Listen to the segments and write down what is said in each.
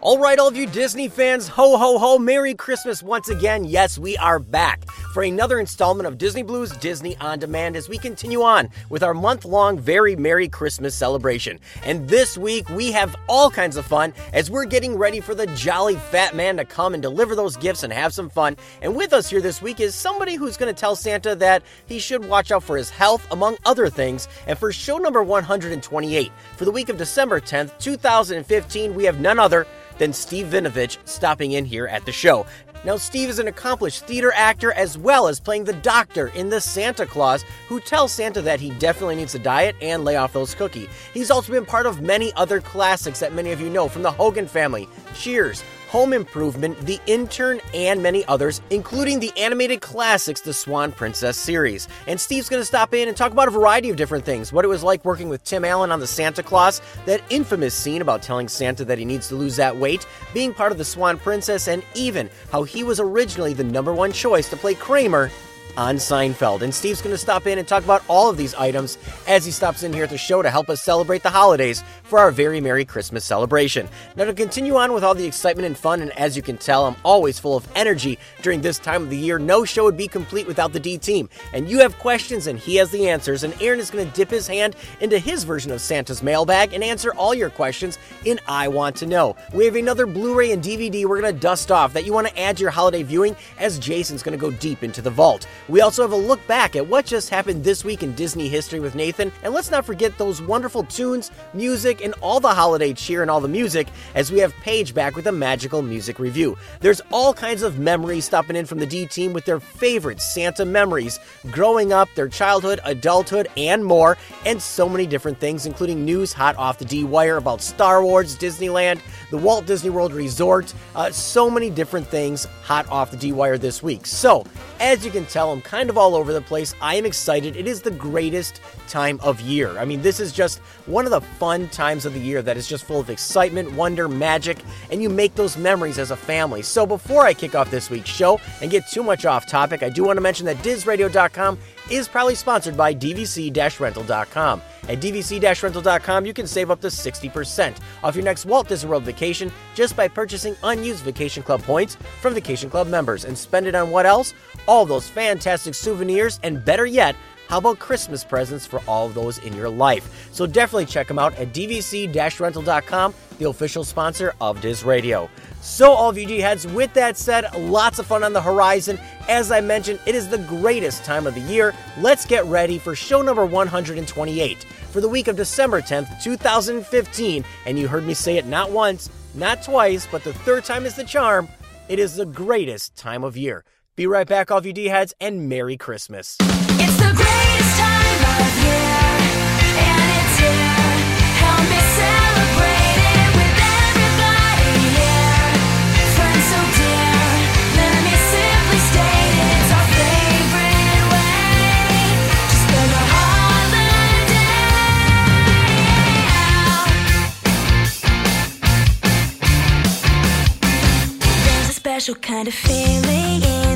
All right, all of you Disney fans, ho ho ho, Merry Christmas once again. Yes, we are back for another installment of Disney Blues Disney on Demand as we continue on with our month long Very Merry Christmas celebration. And this week we have all kinds of fun as we're getting ready for the jolly fat man to come and deliver those gifts and have some fun. And with us here this week is somebody who's going to tell Santa that he should watch out for his health, among other things. And for show number 128 for the week of December 10th, 2015, we have none other than Steve Vinovich stopping in here at the show. Now, Steve is an accomplished theater actor as well as playing the doctor in The Santa Claus, who tells Santa that he definitely needs to diet and lay off those cookies. He's also been part of many other classics that many of you know from the Hogan family, Cheers, Home Improvement, The Intern, and many others, including the animated classics, the Swan Princess series. And Steve's going to stop in and talk about a variety of different things what it was like working with Tim Allen on the Santa Claus, that infamous scene about telling Santa that he needs to lose that weight, being part of the Swan Princess, and even how he was originally the number one choice to play Kramer on Seinfeld. And Steve's going to stop in and talk about all of these items as he stops in here at the show to help us celebrate the holidays for our very Merry Christmas celebration. Now, to continue on with all the excitement and fun, and as you can tell, I'm always full of energy during this time of the year. No show would be complete without the D team. And you have questions, and he has the answers. And Aaron is going to dip his hand into his version of Santa's mailbag and answer all your questions in I Want to Know. We have another Blu ray and DVD we're going to dust off that you want to add to your holiday viewing as Jason's going to go deep into the vault. We also have a look back at what just happened this week in Disney history with Nathan, and let's not forget those wonderful tunes, music, and all the holiday cheer and all the music as we have Paige back with a magical music review. There's all kinds of memories stopping in from the D team with their favorite Santa memories, growing up, their childhood, adulthood, and more, and so many different things, including news hot off the D wire about Star Wars, Disneyland, the Walt Disney World Resort, uh, so many different things hot off the D wire this week. So, as you can tell, I'm kind of all over the place. I am excited. It is the greatest time of year. I mean, this is just one of the fun times of the year that is just full of excitement, wonder, magic, and you make those memories as a family. So before I kick off this week's show and get too much off topic, I do want to mention that DizRadio.com is proudly sponsored by DVC-rental.com. At DVC-rental.com, you can save up to 60% off your next Walt Disney World vacation just by purchasing unused Vacation Club points from Vacation Club members and spend it on what else? All those fantastic souvenirs and better yet, how about Christmas presents for all of those in your life? So definitely check them out at dvc-rental.com, the official sponsor of Diz Radio. So, all of you D heads, with that said, lots of fun on the horizon. As I mentioned, it is the greatest time of the year. Let's get ready for show number 128 for the week of December 10th, 2015. And you heard me say it not once, not twice, but the third time is the charm. It is the greatest time of year. Be right back, all of you D heads, and Merry Christmas. Special kind of feeling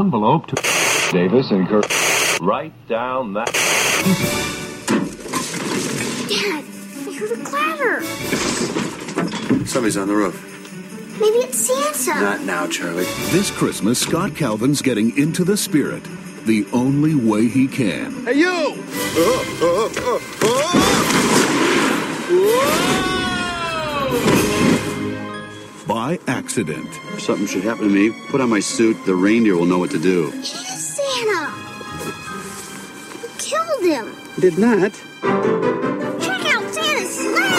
envelope to Davis and Kirk. Write down that. Dad, I heard a clatter. Somebody's on the roof. Maybe it's Santa. Not now, Charlie. This Christmas, Scott Calvin's getting into the spirit the only way he can. Hey, you! Uh, uh, uh, By accident. If something should happen to me, put on my suit. The reindeer will know what to do. It is Santa. You killed him. Did not. Check out Santa's sleigh.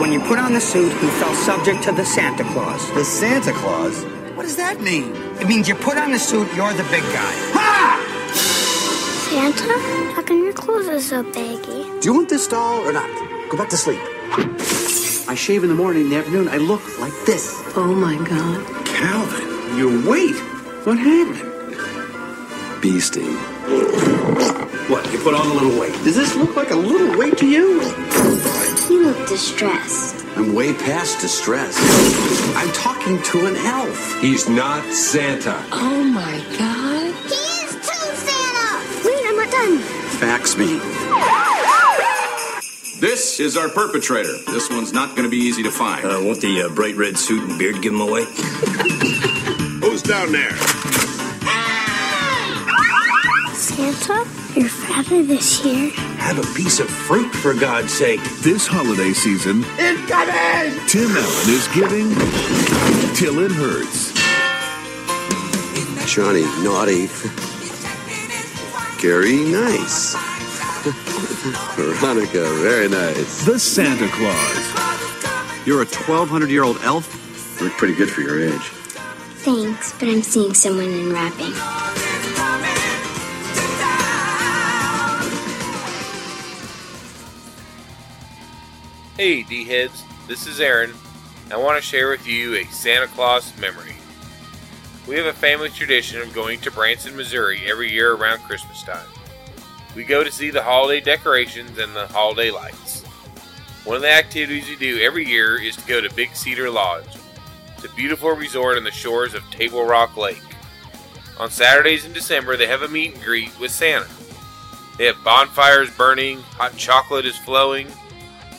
When you put on the suit, you fell subject to the Santa Claus. The Santa Claus? What does that mean? It means you put on the suit, you're the big guy. Santa, how come your clothes are so baggy? Do you want this doll or not? Go back to sleep. I shave in the morning, in the afternoon, I look like this. Oh my god. Calvin, your weight. What happened? Beastie. What, you put on a little weight? Does this look like a little weight to you? You look distressed. I'm way past distressed. I'm talking to an elf. He's not Santa. Oh my god. He is too, Santa. Wait, I'm not done. Fax me. This is our perpetrator. This one's not going to be easy to find. Uh, won't the uh, bright red suit and beard give him away? Who's down there? Santa, you're fatter this year. Have a piece of fruit, for God's sake. This holiday season, Incoming! Tim Allen is giving till it hurts. Johnny, naughty. Gary, nice. Veronica, very nice. The Santa Claus. You're a 1,200 year old elf? You look pretty good for your age. Thanks, but I'm seeing someone in wrapping. Hey, D heads, this is Aaron. I want to share with you a Santa Claus memory. We have a family tradition of going to Branson, Missouri every year around Christmas time. We go to see the holiday decorations and the holiday lights. One of the activities we do every year is to go to Big Cedar Lodge. It's a beautiful resort on the shores of Table Rock Lake. On Saturdays in December, they have a meet and greet with Santa. They have bonfires burning, hot chocolate is flowing,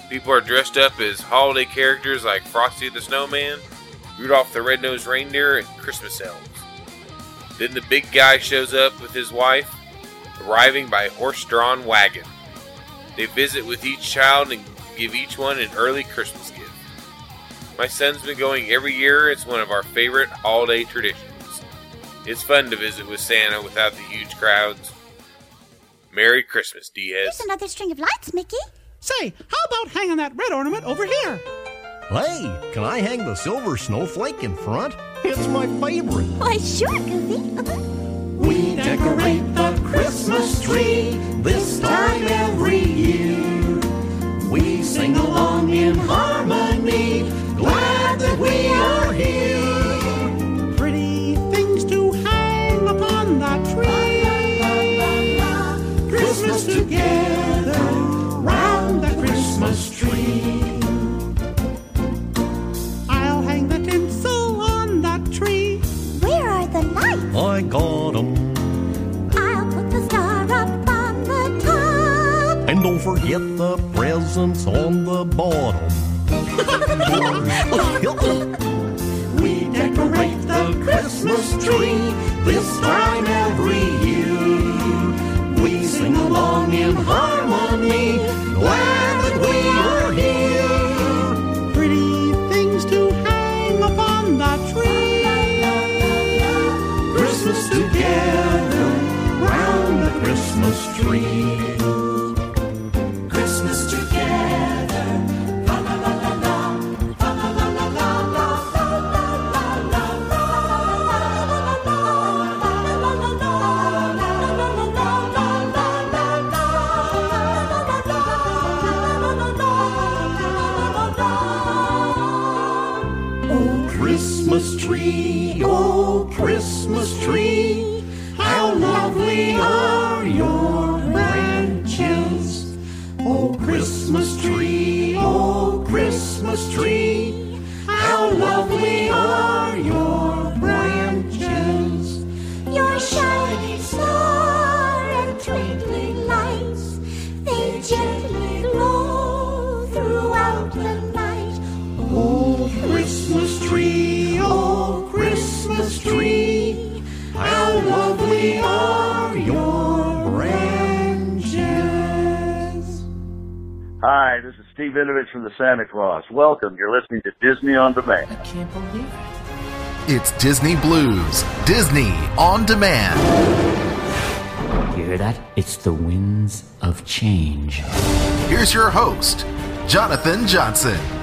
People are dressed up as holiday characters like Frosty the Snowman, Rudolph the Red-Nosed Reindeer, and Christmas elves. Then the big guy shows up with his wife, arriving by horse-drawn wagon. They visit with each child and give each one an early Christmas gift. My son's been going every year. It's one of our favorite holiday traditions. It's fun to visit with Santa without the huge crowds. Merry Christmas, Diaz. Here's another string of lights, Mickey. Say, how about hanging that red ornament over here? Hey, can I hang the silver snowflake in front? It's my favorite. Why, sure, Goofy. Uh-huh. we decorate the Christmas tree this time every year. We sing along in harmony, glad that we are here. Pretty things to hang upon that tree. Christmas together round the Christmas tree. I'll hang the tinsel on that tree. Where are the lights? I got forget the presents on the bottom. We decorate the Christmas tree this time every year. We sing along in harmony, Steve Vinovich from the Santa Claus. Welcome. You're listening to Disney on Demand. I can't believe it. It's Disney Blues, Disney on demand. You hear that? It's the winds of change. Here's your host, Jonathan Johnson.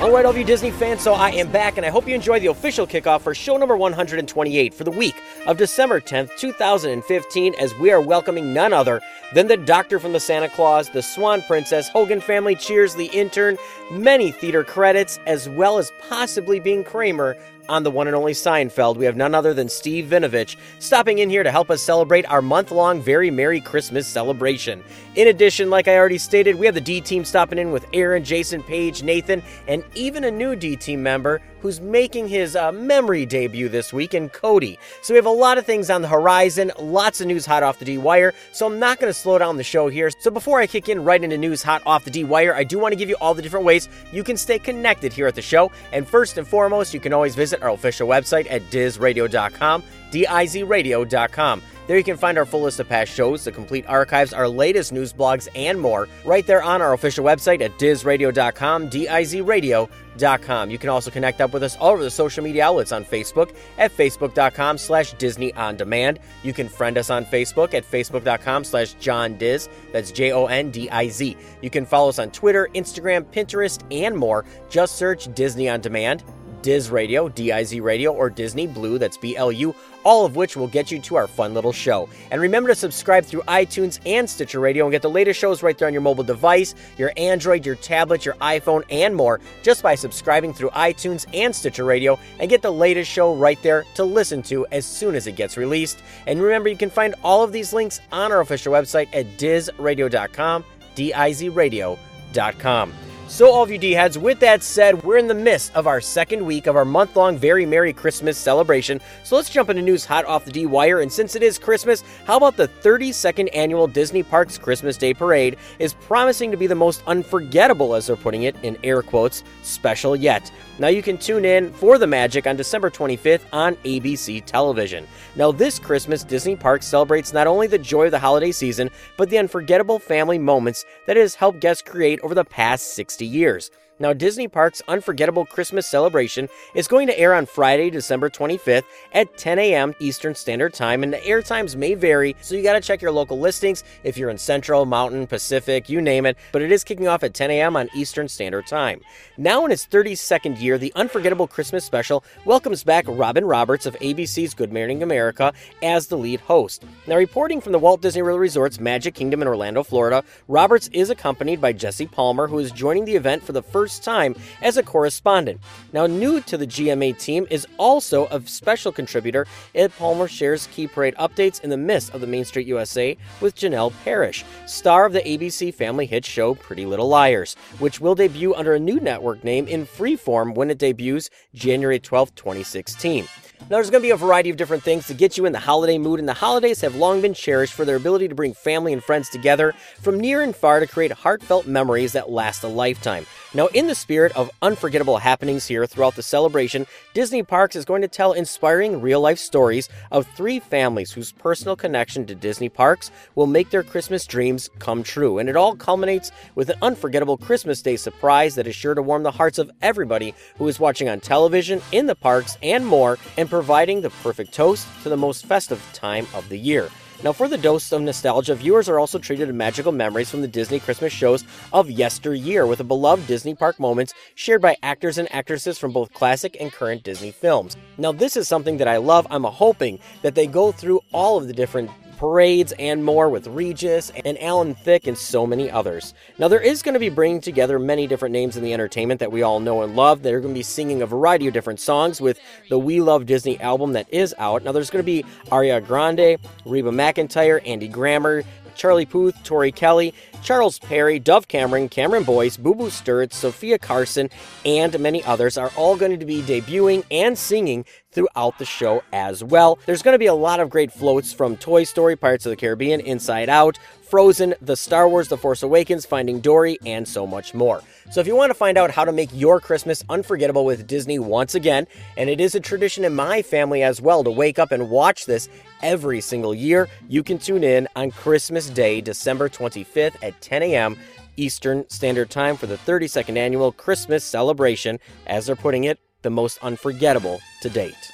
All right, all of you Disney fans, so I am back, and I hope you enjoy the official kickoff for show number 128 for the week of December 10th, 2015, as we are welcoming none other than the Doctor from the Santa Claus, the Swan Princess, Hogan Family Cheers, the intern, many theater credits, as well as possibly being Kramer on the one and only Seinfeld. We have none other than Steve Vinovich stopping in here to help us celebrate our month long Very Merry Christmas celebration. In addition, like I already stated, we have the D team stopping in with Aaron, Jason, Paige, Nathan, and even a new D team member who's making his uh, memory debut this week in Cody. So we have a lot of things on the horizon, lots of news hot off the D wire. So I'm not going to slow down the show here. So before I kick in right into news hot off the D wire, I do want to give you all the different ways you can stay connected here at the show. And first and foremost, you can always visit our official website at dizradio.com, dizradio.com. There you can find our full list of past shows, the complete archives, our latest news blogs, and more right there on our official website at dizradio.com, dizradio.com. You can also connect up with us all over the social media outlets on Facebook at facebook.com slash Disney On Demand. You can friend us on Facebook at facebook.com slash John Diz. That's J-O-N-D-I-Z. You can follow us on Twitter, Instagram, Pinterest, and more. Just search Disney On Demand. Diz Radio, D-I-Z Radio, or Disney Blue, that's B-L-U, all of which will get you to our fun little show. And remember to subscribe through iTunes and Stitcher Radio and get the latest shows right there on your mobile device, your Android, your tablet, your iPhone, and more, just by subscribing through iTunes and Stitcher Radio and get the latest show right there to listen to as soon as it gets released. And remember, you can find all of these links on our official website at dizradio.com, D-I-Z radio.com. So, all of you D heads, with that said, we're in the midst of our second week of our month long Very Merry Christmas celebration. So, let's jump into news hot off the D wire. And since it is Christmas, how about the 32nd annual Disney Parks Christmas Day Parade is promising to be the most unforgettable, as they're putting it in air quotes, special yet. Now you can tune in for the magic on December 25th on ABC television. Now this Christmas, Disney Parks celebrates not only the joy of the holiday season, but the unforgettable family moments that it has helped guests create over the past 60 years. Now, Disney Parks' unforgettable Christmas celebration is going to air on Friday, December 25th at 10 a.m. Eastern Standard Time, and the air times may vary, so you got to check your local listings if you're in Central, Mountain, Pacific, you name it, but it is kicking off at 10 a.m. on Eastern Standard Time. Now, in its 32nd year, the Unforgettable Christmas Special welcomes back Robin Roberts of ABC's Good Morning America as the lead host. Now, reporting from the Walt Disney World Resort's Magic Kingdom in Orlando, Florida, Roberts is accompanied by Jesse Palmer, who is joining the event for the first time as a correspondent. Now, new to the GMA team is also a special contributor. Ed Palmer shares key parade updates in the midst of the Main Street USA with Janelle Parrish, star of the ABC family hit show Pretty Little Liars, which will debut under a new network name in Freeform when it debuts January 12, 2016. Now, there's going to be a variety of different things to get you in the holiday mood, and the holidays have long been cherished for their ability to bring family and friends together from near and far to create heartfelt memories that last a lifetime. Now, in the spirit of unforgettable happenings here throughout the celebration, Disney Parks is going to tell inspiring real life stories of three families whose personal connection to Disney Parks will make their Christmas dreams come true. And it all culminates with an unforgettable Christmas Day surprise that is sure to warm the hearts of everybody who is watching on television, in the parks, and more, and providing the perfect toast to the most festive time of the year. Now, for the dose of nostalgia, viewers are also treated to magical memories from the Disney Christmas shows of yesteryear with the beloved Disney park moments shared by actors and actresses from both classic and current Disney films. Now, this is something that I love. I'm hoping that they go through all of the different parades and more with Regis and Alan Thicke and so many others. Now, there is going to be bringing together many different names in the entertainment that we all know and love. They're going to be singing a variety of different songs with the We Love Disney album that is out. Now, there's going to be Ariana Grande, Reba McEntire, Andy Grammer, Charlie Puth, Tori Kelly, Charles Perry, Dove Cameron, Cameron Boyce, Boo Boo Sturts, Sofia Carson, and many others are all going to be debuting and singing throughout the show as well. There's going to be a lot of great floats from Toy Story, Pirates of the Caribbean, Inside Out, Frozen, The Star Wars, The Force Awakens, Finding Dory, and so much more. So if you want to find out how to make your Christmas unforgettable with Disney once again, and it is a tradition in my family as well to wake up and watch this every single year, you can tune in on Christmas Day, December 25th at 10 a.m. Eastern Standard Time for the 32nd annual Christmas celebration, as they're putting it, the most unforgettable to date.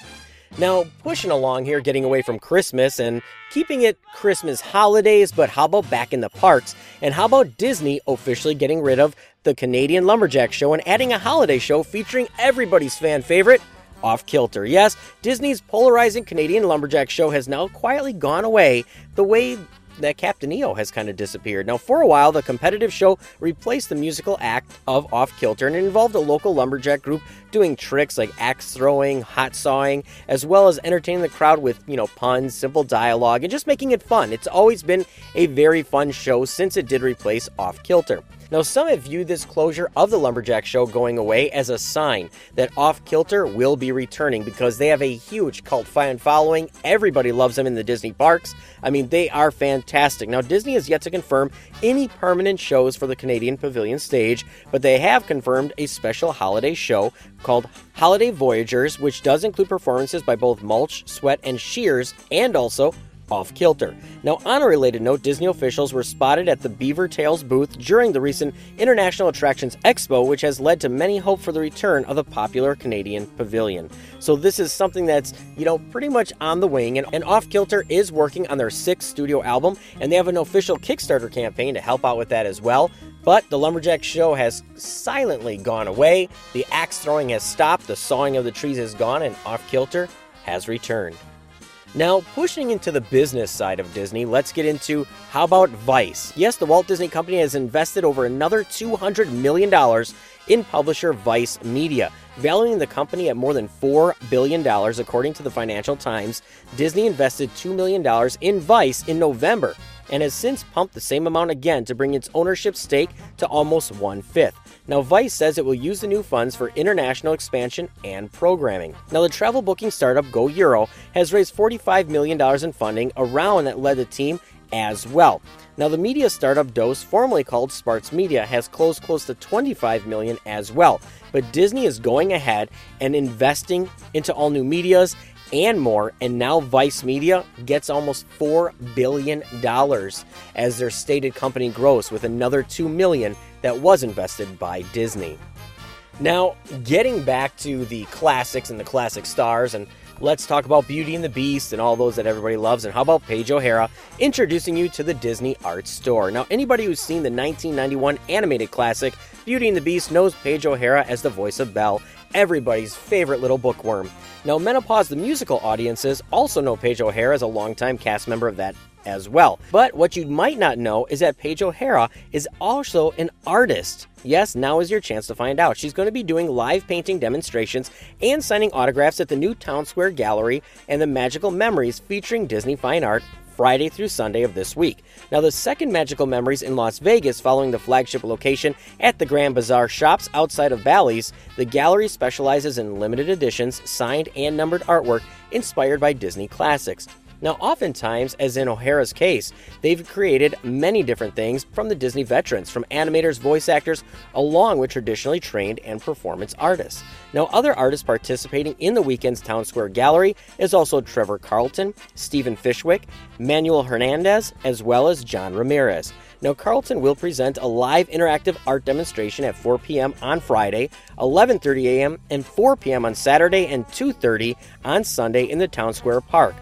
Now, pushing along here, getting away from Christmas and keeping it Christmas holidays, but how about back in the parks? And how about Disney officially getting rid of the Canadian Lumberjack Show and adding a holiday show featuring everybody's fan favorite, Off Kilter? Yes, Disney's polarizing Canadian Lumberjack Show has now quietly gone away the way that Captain EO has kind of disappeared. Now, for a while, the competitive show replaced the musical act of Off Kilter and it involved a local lumberjack group doing tricks like axe throwing, hot sawing, as well as entertaining the crowd with, you know, puns, simple dialogue, and just making it fun. It's always been a very fun show since it did replace Off Kilter. Now, some have viewed this closure of the Lumberjack Show going away as a sign that Off Kilter will be returning because they have a huge cult fan following. Everybody loves them in the Disney parks. I mean, they are fantastic. Now, Disney has yet to confirm any permanent shows for the Canadian Pavilion stage, but they have confirmed a special holiday show called Holiday Voyagers, which does include performances by both Mulch, Sweat, and Shears, and also off kilter. Now, on a related note, Disney officials were spotted at the BeaverTails booth during the recent International Attractions Expo, which has led to many hope for the return of the popular Canadian pavilion. So, this is something that's, you know, pretty much on the wing, and, and Off Kilter is working on their sixth studio album, and they have an official Kickstarter campaign to help out with that as well. But the Lumberjack show has silently gone away, the axe throwing has stopped, the sawing of the trees has gone, and Off Kilter has returned. Now, pushing into the business side of Disney, let's get into how about Vice? Yes, the Walt Disney Company has invested over another $200 million in publisher Vice Media, valuing the company at more than $4 billion, according to the Financial Times. Disney invested $2 million in Vice in November. And has since pumped the same amount again to bring its ownership stake to almost one fifth. Now, Vice says it will use the new funds for international expansion and programming. Now, the travel booking startup Go Euro has raised $45 million in funding, a round that led the team as well. Now, the media startup Dose, formerly called Spartz Media, has closed close to 25 million as well. But Disney is going ahead and investing into all new medias and more, and now Vice Media gets almost $4 billion as their stated company grows with another 2 million that was invested by Disney. Now, getting back to the classics and the classic stars, and let's talk about Beauty and the Beast and all those that everybody loves. And how about Paige O'Hara introducing you to the Disney Art Store? Now, anybody who's seen the 1991 animated classic Beauty and the Beast knows Paige O'Hara as the voice of Belle, everybody's favorite little bookworm. Now, Menopause the musical audiences also know Paige O'Hara as a longtime cast member of that as well. But what you might not know is that Paige O'Hara is also an artist. Yes, now is your chance to find out. She's going to be doing live painting demonstrations and signing autographs at the new Town Square Gallery and the Magical Memories featuring Disney Fine Art Friday through Sunday of this week. Now, the second Magical Memories in Las Vegas, following the flagship location at the Grand Bazaar shops outside of Bally's, the gallery specializes in limited editions, signed and numbered artwork inspired by Disney classics. Now, oftentimes, as in O'Hara's case, they've created many different things from the Disney veterans, from animators, voice actors, along with traditionally trained and performance artists. Now, other artists participating in the weekend's Town Square Gallery is also Trevor Carlton, Stephen Fishwick, Manuel Hernandez, as well as John Ramirez. Now, Carlton will present a live interactive art demonstration at 4 p.m. on Friday, 11:30 a.m. and 4 p.m. on Saturday, and 2:30 on Sunday in the Town Square Park.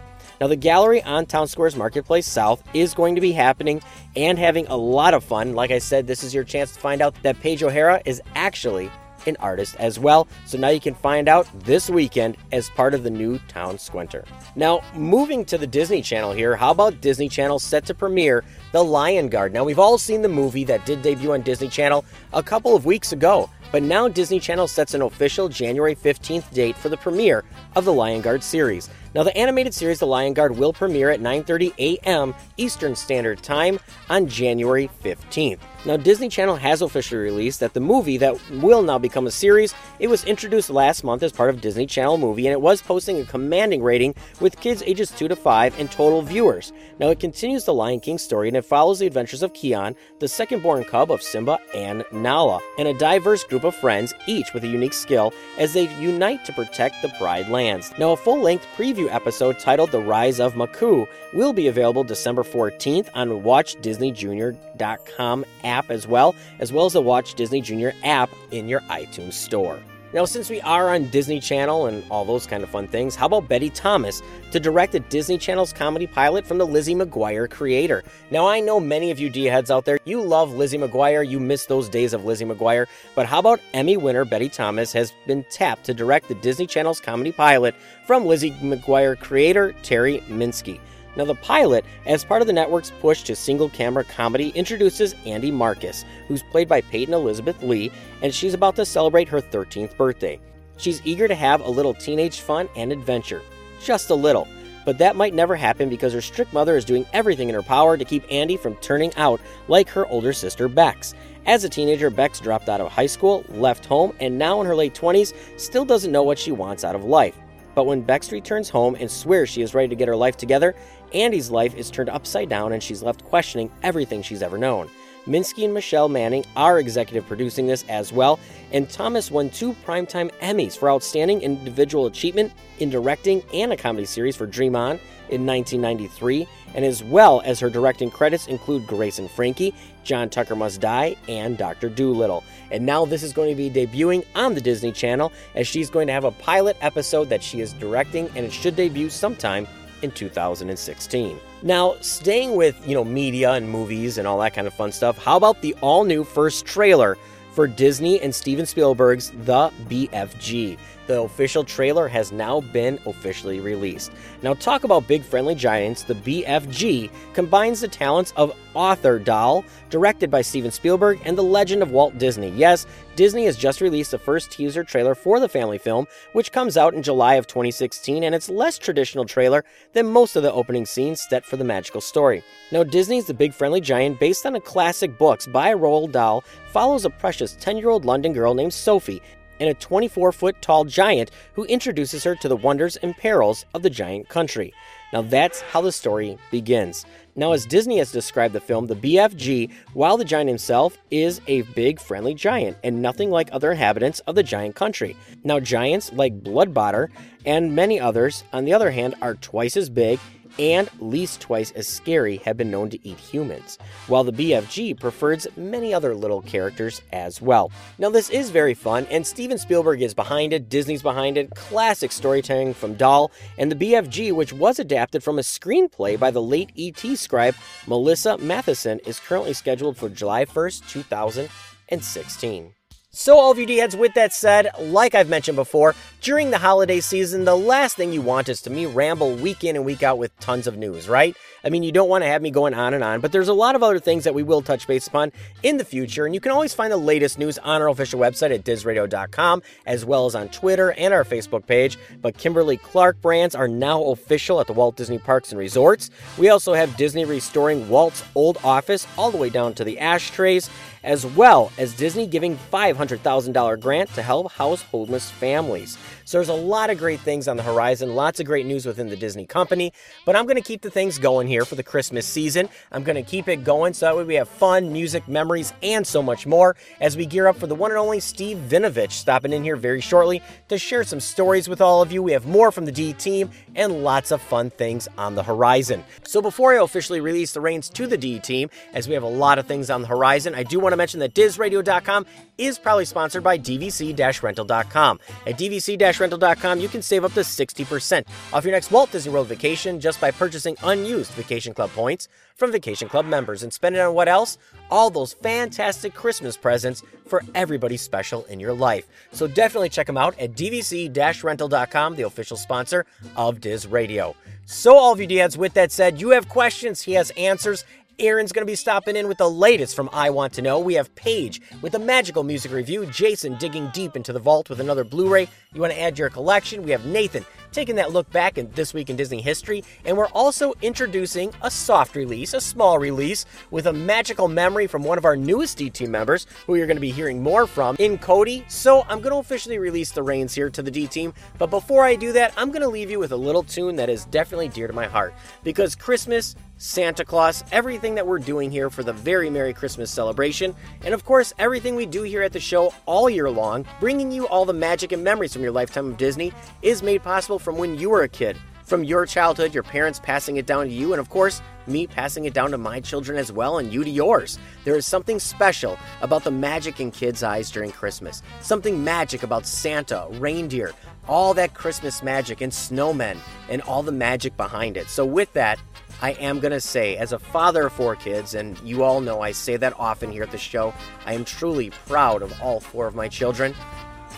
Now, the gallery on Town Square's Marketplace South is going to be happening and having a lot of fun. Like I said, this is your chance to find out that Paige O'Hara is actually an artist as well. So now you can find out this weekend as part of the new Town Squinter. Now, moving to the Disney Channel here, how about Disney Channel set to premiere The Lion Guard? Now, we've all seen the movie that did debut on Disney Channel a couple of weeks ago. But now Disney Channel sets an official January 15th date for the premiere of the Lion Guard series. Now the animated series The Lion Guard will premiere at 9:30 a.m. Eastern Standard Time on January 15th. Now Disney Channel has officially released that the movie that will now become a series, it was introduced last month as part of Disney Channel movie and it was posting a commanding rating with kids ages 2 to 5 and total viewers. Now it continues the Lion King story and it follows the adventures of Kion, the second born cub of Simba and Nala, and a diverse group of friends, each with a unique skill, as they unite to protect the Pride Lands. Now a full-length preview episode titled The Rise of Makuu will be available December 14th on WatchDisneyJunior.com app as well, as well as the Watch Disney Junior app in your iTunes store. Now, since we are on Disney Channel and all those kind of fun things, how about Betty Thomas to direct a Disney Channel's comedy pilot from the Lizzie McGuire creator? Now, I know many of you D heads out there, you love Lizzie McGuire, you miss those days of Lizzie McGuire, but how about Emmy winner Betty Thomas has been tapped to direct the Disney Channel's comedy pilot from Lizzie McGuire creator Terry Minsky? Now, the pilot, as part of the network's push to single camera comedy, introduces Andy Marcus, who's played by Peyton Elizabeth Lee, and she's about to celebrate her 13th birthday. She's eager to have a little teenage fun and adventure. Just a little. But that might never happen because her strict mother is doing everything in her power to keep Andy from turning out like her older sister Bex. As a teenager, Bex dropped out of high school, left home, and now in her late 20s still doesn't know what she wants out of life. But when Bex returns home and swears she is ready to get her life together, Andy's life is turned upside down and she's left questioning everything she's ever known. Minsky and Michelle Manning are executive producing this as well, and Thomas won two Primetime Emmys for Outstanding Individual Achievement in Directing and a Comedy Series for Dream On in 1993, and as well as her directing credits include Grace and Frankie, John Tucker Must Die, and Dr. Dolittle. And now this is going to be debuting on the Disney Channel as she's going to have a pilot episode that she is directing, and it should debut sometime in 2016. Now, staying with, you know, media and movies and all that kind of fun stuff, how about the all new first trailer for Disney and Steven Spielberg's The BFG? The official trailer has now been officially released. Now, talk about big friendly giants. The BFG combines the talents of author Dahl, directed by Steven Spielberg, and the legend of Walt Disney. Yes, Disney has just released the first teaser trailer for the family film, which comes out in July of 2016, and it's less traditional trailer than most of the opening scenes set for the magical story. Now, Disney's The Big Friendly Giant, based on a classic books by Roald Dahl, follows a precious 10 year old London girl named Sophie and a 24 foot tall giant who introduces her to the wonders and perils of the giant country. Now, that's how the story begins. Now, as Disney has described the film, the BFG, while the giant himself is a big, friendly giant and nothing like other inhabitants of the giant country. Now, giants like Bloodbottler and many others, on the other hand, are twice as big and least twice as scary have been known to eat humans, while the BFG prefers many other little characters as well. Now, this is very fun, and Steven Spielberg is behind it, Disney's behind it, classic storytelling from Dahl, and the BFG, which was adapted from a screenplay by the late E.T. scribe Melissa Mathison, is currently scheduled for July 1st, 2016. So, all of you D-heads, with that said, like I've mentioned before, during the holiday season, the last thing you want is to me ramble week in and week out with tons of news, right? I mean, you don't want to have me going on and on, but there's a lot of other things that we will touch base upon in the future, and you can always find the latest news on our official website at DizRadio.com, as well as on Twitter and our Facebook page. But Kimberly Clark brands are now official at the Walt Disney Parks and Resorts. We also have Disney restoring Walt's old office all the way down to the ashtrays as well as Disney giving $500,000 grant to help house homeless families. So there's a lot of great things on the horizon, lots of great news within the Disney company, but I'm going to keep the things going here for the Christmas season. I'm going to keep it going so that way we have fun, music, memories, and so much more as we gear up for the one and only Steve Vinovich stopping in here very shortly to share some stories with all of you. We have more from the D team and lots of fun things on the horizon. So before I officially release the reins to the D team, as we have a lot of things on the horizon, I do want to mention that DizRadio.com is probably sponsored by DVC-rental.com. At DVC-rental.com, you can save up to 60% off your next Walt Disney World vacation just by purchasing unused Vacation Club points from Vacation Club members and spend it on what else? All those fantastic Christmas presents for everybody special in your life. So definitely check them out at DVC-rental.com, the official sponsor of Diz Radio. So all of you dads, with that said, you have questions, he has answers, Aaron's going to be stopping in with the latest from I Want to Know. We have Paige with a magical music review, Jason digging deep into the vault with another Blu ray you want to add your collection. We have Nathan taking that look back in This Week in Disney History, and we're also introducing a soft release, a small release, with a magical memory from one of our newest D team members, who you're going to be hearing more from in Cody. So I'm going to officially release the reins here to the D team, but before I do that, I'm going to leave you with a little tune that is definitely dear to my heart because Christmas Santa Claus, everything that we're doing here for the very Merry Christmas celebration, and of course, everything we do here at the show all year long, bringing you all the magic and memories from your lifetime of Disney, is made possible from when you were a kid. From your childhood, your parents passing it down to you, and of course, me passing it down to my children as well, and you to yours. There is something special about the magic in kids' eyes during Christmas. Something magic about Santa, reindeer, all that Christmas magic, and snowmen, and all the magic behind it. So, with that, I am going to say, as a father of four kids, and you all know I say that often here at the show, I am truly proud of all four of my children.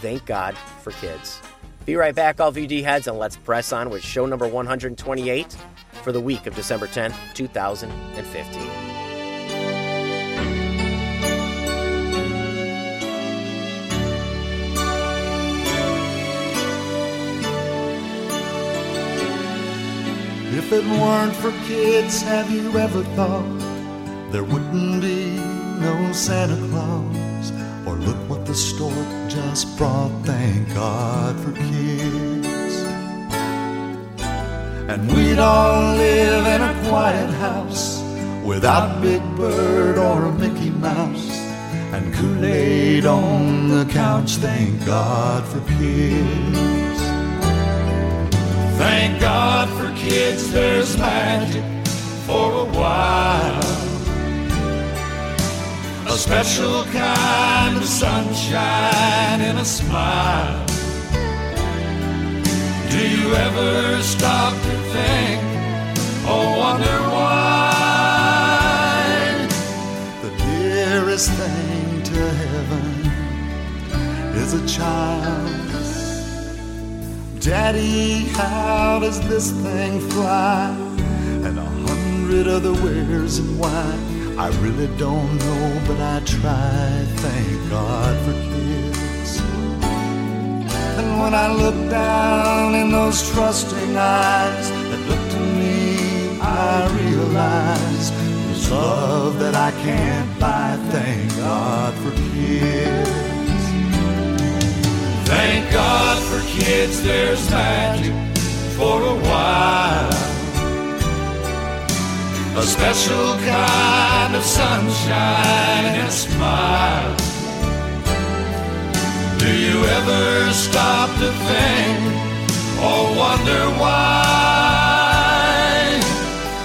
Thank God for kids. Be right back, all VD heads, and let's press on with show number 128 for the week of December 10th, 2015. If it weren't for kids, have you ever thought there wouldn't be no Santa Claus? Or look what the stork just brought, thank God for kids. And we'd all live in a quiet house without Big Bird or a Mickey Mouse. And Kool-Aid on the couch, thank God for kids. Thank God for kids, there's magic for a while. A special kind of sunshine and a smile. Do you ever stop to think or wonder why? The dearest thing to heaven is a child Daddy, how does this thing fly? And a hundred other where's and why. I really don't know, but I try. Thank God for kids. And when I look down in those trusting eyes that look to me, I realize there's love that I can't buy. Thank God for kids. For kids, there's magic for a while. A special kind of sunshine and smile. Do you ever stop to think or wonder why?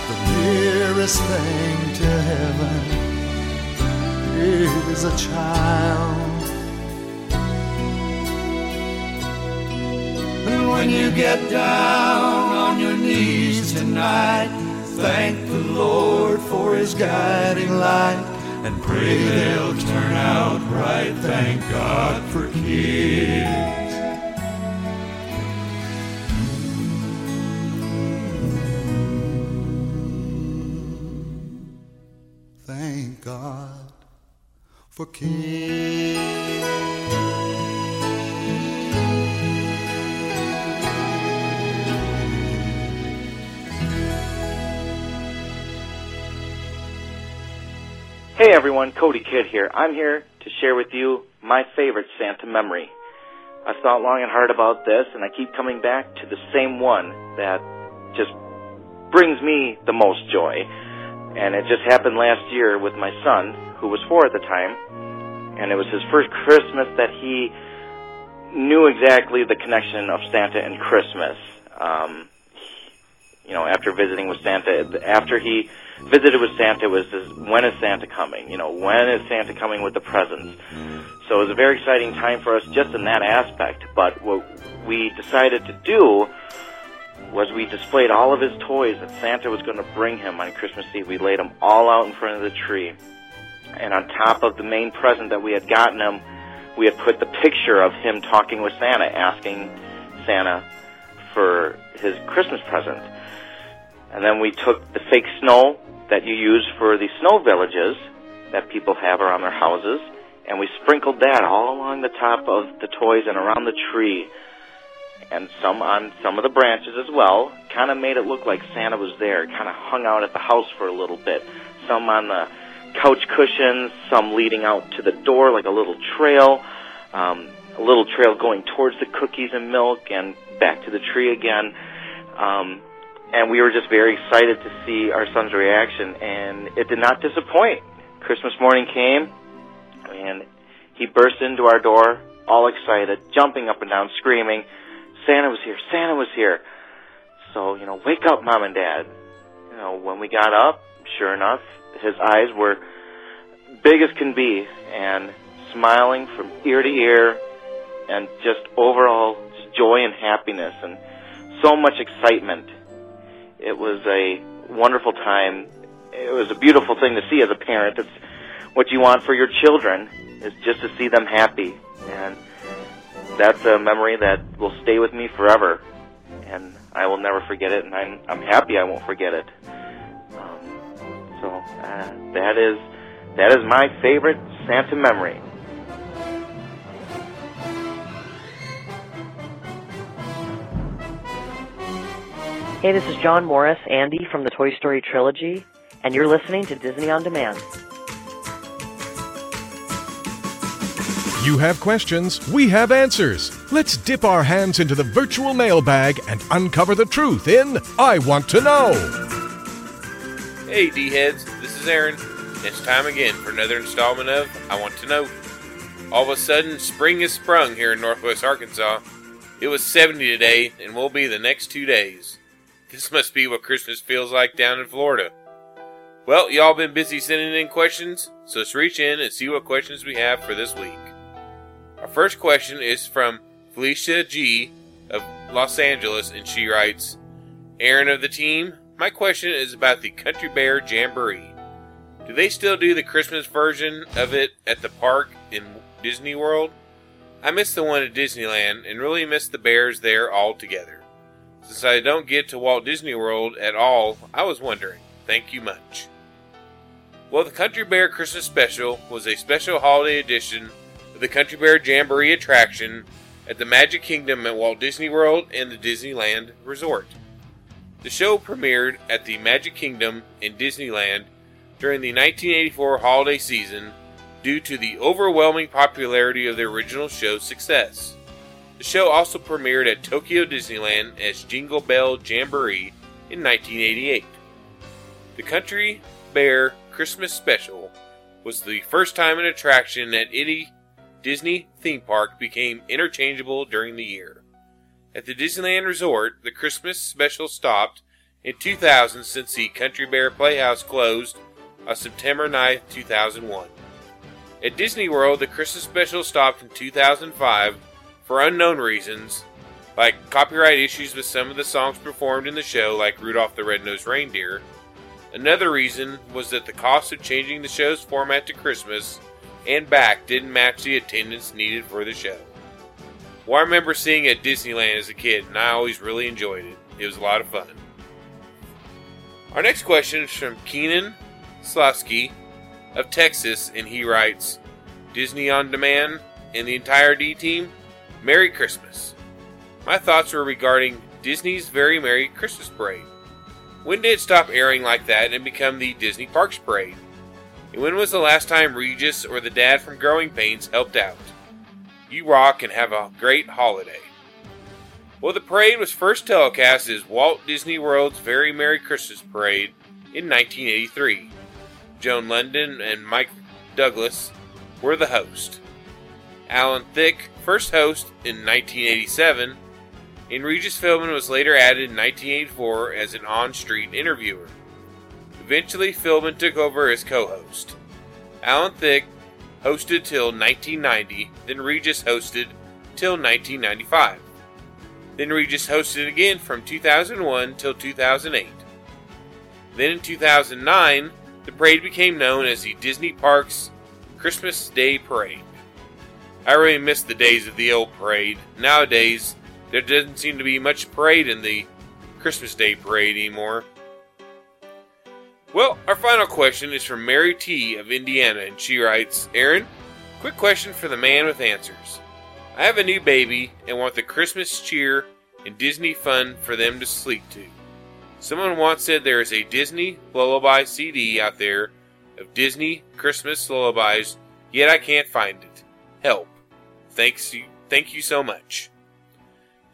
The nearest thing to heaven is a child. When you get down on your knees tonight, thank the Lord for his guiding light and pray they'll turn out right. Thank God for kids. Thank God for kids. Hey everyone, Cody Kidd here. I'm here to share with you my favorite Santa memory. I've thought long and hard about this, and I keep coming back to the same one that just brings me the most joy. And it just happened last year with my son, who was four at the time, and it was his first Christmas that he knew exactly the connection of Santa and Christmas. Um, you know, after visiting with Santa, after he visited with Santa was this, when is Santa coming? You know, when is Santa coming with the presents? So it was a very exciting time for us just in that aspect. But what we decided to do was we displayed all of his toys that Santa was going to bring him on Christmas Eve. We laid them all out in front of the tree. And on top of the main present that we had gotten him, we had put the picture of him talking with Santa, asking Santa for his Christmas present. And then we took the fake snow that you use for the snow villages that people have around their houses, and we sprinkled that all along the top of the toys and around the tree, and some on some of the branches as well. Kind of made it look like Santa was there. Kind of hung out at the house for a little bit. Some on the couch cushions, some leading out to the door like a little trail, um, a little trail going towards the cookies and milk, and back to the tree again. Um, and we were just very excited to see our son's reaction, and it did not disappoint. Christmas morning came, and he burst into our door, all excited, jumping up and down, screaming, Santa was here, Santa was here. So, you know, wake up, Mom and Dad. You know, when we got up, sure enough, his eyes were big as can be, and smiling from ear to ear, and just overall just joy and happiness, and so much excitement it was a wonderful time. It was a beautiful thing to see as a parent. It's what you want for your children is just to see them happy, and that's a memory that will stay with me forever, and I will never forget it. And I'm I'm happy I won't forget it. Um, so uh, that is that is my favorite Santa memory. Hey, this is John Morris, Andy from the Toy Story Trilogy, and you're listening to Disney On Demand. You have questions, we have answers. Let's dip our hands into the virtual mailbag and uncover the truth in I Want to Know. Hey, D heads, this is Aaron. It's time again for another installment of I Want to Know. All of a sudden, spring has sprung here in northwest Arkansas. It was 70 today and will be the next two days. This must be what Christmas feels like down in Florida. Well, y'all been busy sending in questions, so let's reach in and see what questions we have for this week. Our first question is from Felicia G of Los Angeles, and she writes Aaron of the team, my question is about the Country Bear Jamboree. Do they still do the Christmas version of it at the park in Disney World? I missed the one at Disneyland and really missed the bears there altogether. Since I don't get to Walt Disney World at all, I was wondering. Thank you much. Well, the Country Bear Christmas Special was a special holiday edition of the Country Bear Jamboree attraction at the Magic Kingdom at Walt Disney World and the Disneyland Resort. The show premiered at the Magic Kingdom in Disneyland during the 1984 holiday season due to the overwhelming popularity of the original show's success. The show also premiered at Tokyo Disneyland as Jingle Bell Jamboree in 1988. The Country Bear Christmas Special was the first time an attraction at any Disney theme park became interchangeable during the year. At the Disneyland Resort, the Christmas special stopped in 2000 since the Country Bear Playhouse closed on September 9, 2001. At Disney World, the Christmas special stopped in 2005 for unknown reasons, like copyright issues with some of the songs performed in the show, like Rudolph the Red-Nosed Reindeer. Another reason was that the cost of changing the show's format to Christmas and back didn't match the attendance needed for the show. Well, I remember seeing it at Disneyland as a kid, and I always really enjoyed it. It was a lot of fun. Our next question is from Keenan Slavsky of Texas, and he writes Disney on Demand and the entire D team, Merry Christmas. My thoughts were regarding Disney's Very Merry Christmas Parade. When did it stop airing like that and become the Disney Parks Parade? And when was the last time Regis or the dad from Growing Pains helped out? You rock and have a great holiday. Well, the parade was first telecast as Walt Disney World's Very Merry Christmas Parade in 1983. Joan Lunden and Mike Douglas were the host. Alan Thicke, first host in 1987, and Regis Philbin was later added in 1984 as an on street interviewer. Eventually, Philbin took over as co host. Alan Thicke hosted till 1990, then Regis hosted till 1995. Then Regis hosted again from 2001 till 2008. Then in 2009, the parade became known as the Disney Parks Christmas Day Parade. I really miss the days of the old parade. Nowadays, there doesn't seem to be much parade in the Christmas Day Parade anymore. Well, our final question is from Mary T. of Indiana, and she writes Aaron, quick question for the man with answers. I have a new baby and want the Christmas cheer and Disney fun for them to sleep to. Someone once said there is a Disney lullaby CD out there of Disney Christmas lullabies, yet I can't find it. Help. Thanks you thank you so much.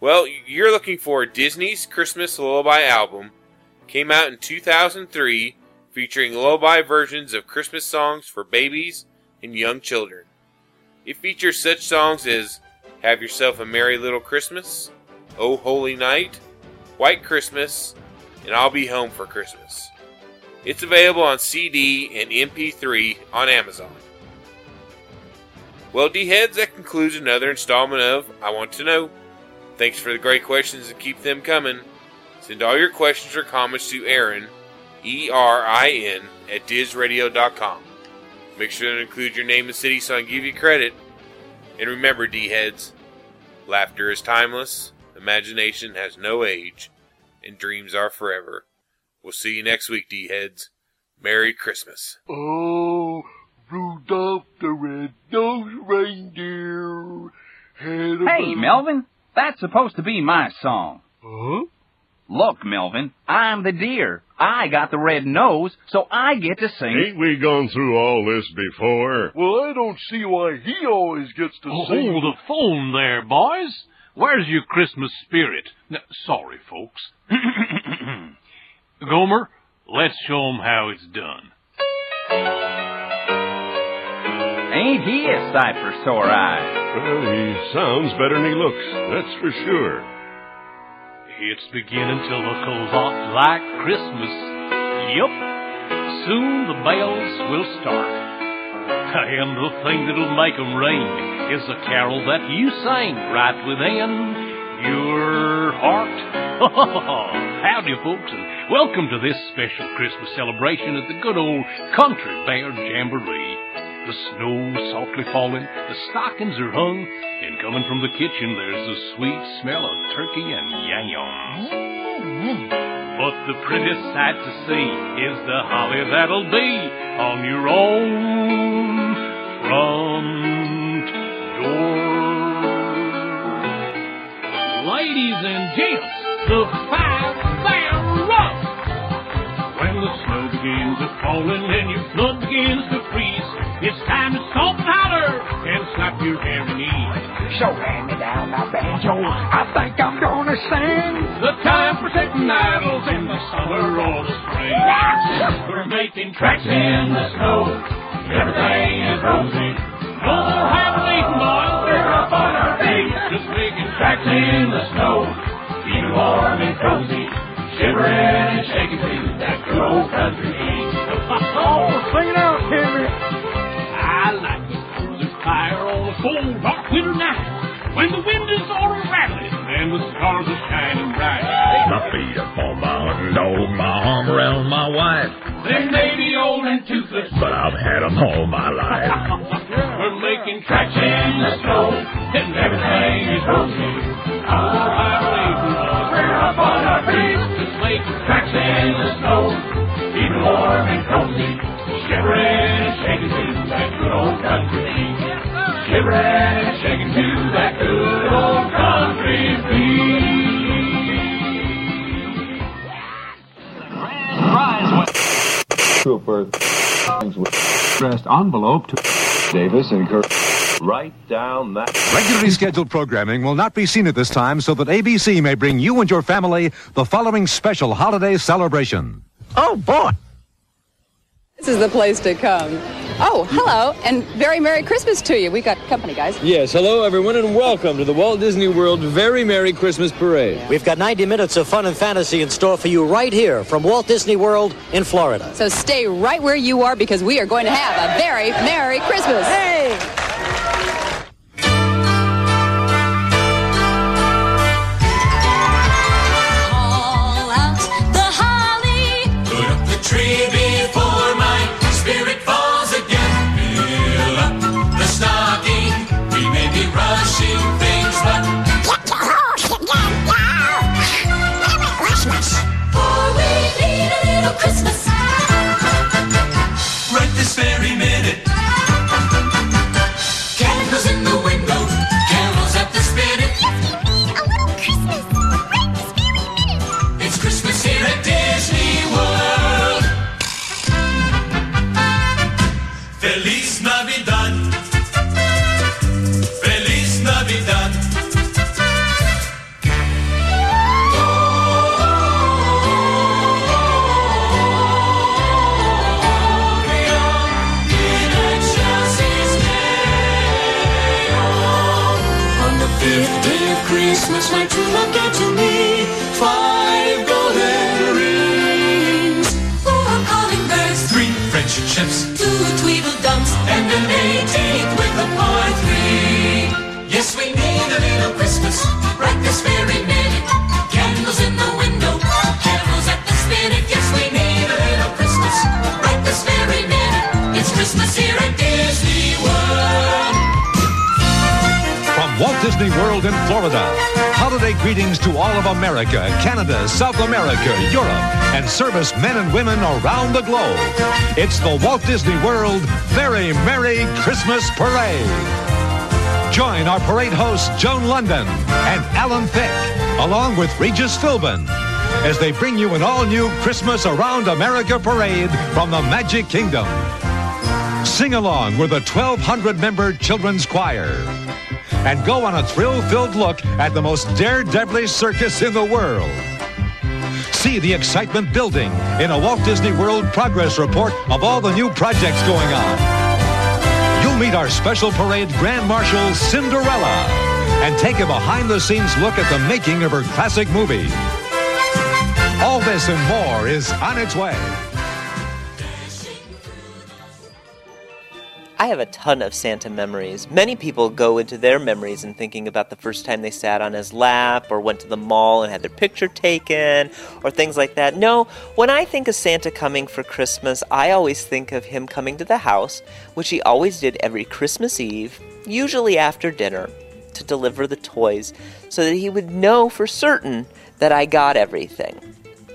Well, you're looking for Disney's Christmas Lullaby album. Came out in 2003, featuring lullaby versions of Christmas songs for babies and young children. It features such songs as Have Yourself a Merry Little Christmas, Oh Holy Night, White Christmas, and I'll Be Home for Christmas. It's available on CD and MP3 on Amazon. Well, D heads, that concludes another installment of I Want to Know. Thanks for the great questions and keep them coming. Send all your questions or comments to Aaron, E R I N, at DizRadio.com. Make sure to include your name and city so I can give you credit. And remember, D heads, laughter is timeless, imagination has no age, and dreams are forever. We'll see you next week, D heads. Merry Christmas. Oh, Rudolph the red-nosed reindeer had a Hey, Melvin, that's supposed to be my song. Huh? Look, Melvin, I'm the deer. I got the red nose, so I get to sing. Ain't we gone through all this before? Well, I don't see why he always gets to Oh, sing. hold the phone there, boys. Where's your Christmas spirit? N- sorry, folks. Gomer, let's show 'em how it's done. Ain't he a sight for sore eyes? Well, he sounds better than he looks, that's for sure. It's beginning to look a lot like Christmas. Yep. Soon the bells will start. And the thing that'll make 'em ring is the carol that you sing right within your heart. Howdy, folks, and welcome to this special Christmas celebration at the good old Country Bear Jamboree. The snow softly falling, the stockings are hung, and coming from the kitchen there's the sweet smell of turkey and yams. But the prettiest sight to see is the holly that'll be on your own front door. Ladies and gents, the five rock. When the snow begins to falling and your blood begins to it's time to stomp and holler and slap your hairy knees. So hand me down my banjo. I think I'm gonna sing. The time for taking idols in the summer or the spring. We're making tracks in the snow. Everything is rosy. No more happening, boys. We're up on our feet. Just making tracks in the snow. Keeping warm and cozy. Shivering and shaking to that good old country beat. Oh, sing it out, cold, dark winter night. When the wind is all rattling and the stars are shining bright. My feet up on my hunting dog, my arm around my wife. They may be old and toothless, but I've had them all my life. We're making tracks in the snow, and everything is rosy. Our highway we're up on our feet, just making tracks in the snow, keeping warm and cozy, shivering and shaking to that good old country beat. Shivering and shaking to that good old country beat. Trooper addressed envelope to Davis and Kirk. Write down that. Regularly scheduled programming will not be seen at this time so that ABC may bring you and your family the following special holiday celebration. Oh, boy. This is the place to come. Oh, hello, and very Merry Christmas to you. We got company, guys. Yes, hello everyone, and welcome to the Walt Disney World Very Merry Christmas Parade. We've got 90 minutes of fun and fantasy in store for you right here from Walt Disney World in Florida. So stay right where you are because we are going to have a very Merry Christmas. Hey! Disney World in Florida, holiday greetings to all of America, Canada, South America, Europe, and service men and women around the globe. It's the Walt Disney World Very Merry Christmas Parade. Join our parade hosts Joan Lunden and Alan Thicke, along with Regis Philbin, as they bring you an all-new Christmas Around America parade from the Magic Kingdom. Sing along with a 1,200-member children's choir and go on a thrill-filled look at the most daredevilish circus in the world. See the excitement building in a Walt Disney World progress report of all the new projects going on. You'll meet our special parade Grand Marshal Cinderella and take a behind-the-scenes look at the making of her classic movie. All this and more is on its way. I have a ton of Santa memories. Many people go into their memories and thinking about the first time they sat on his lap or went to the mall and had their picture taken or things like that. No, when I think of Santa coming for Christmas, I always think of him coming to the house, which he always did every Christmas Eve, usually after dinner, to deliver the toys so that he would know for certain that I got everything.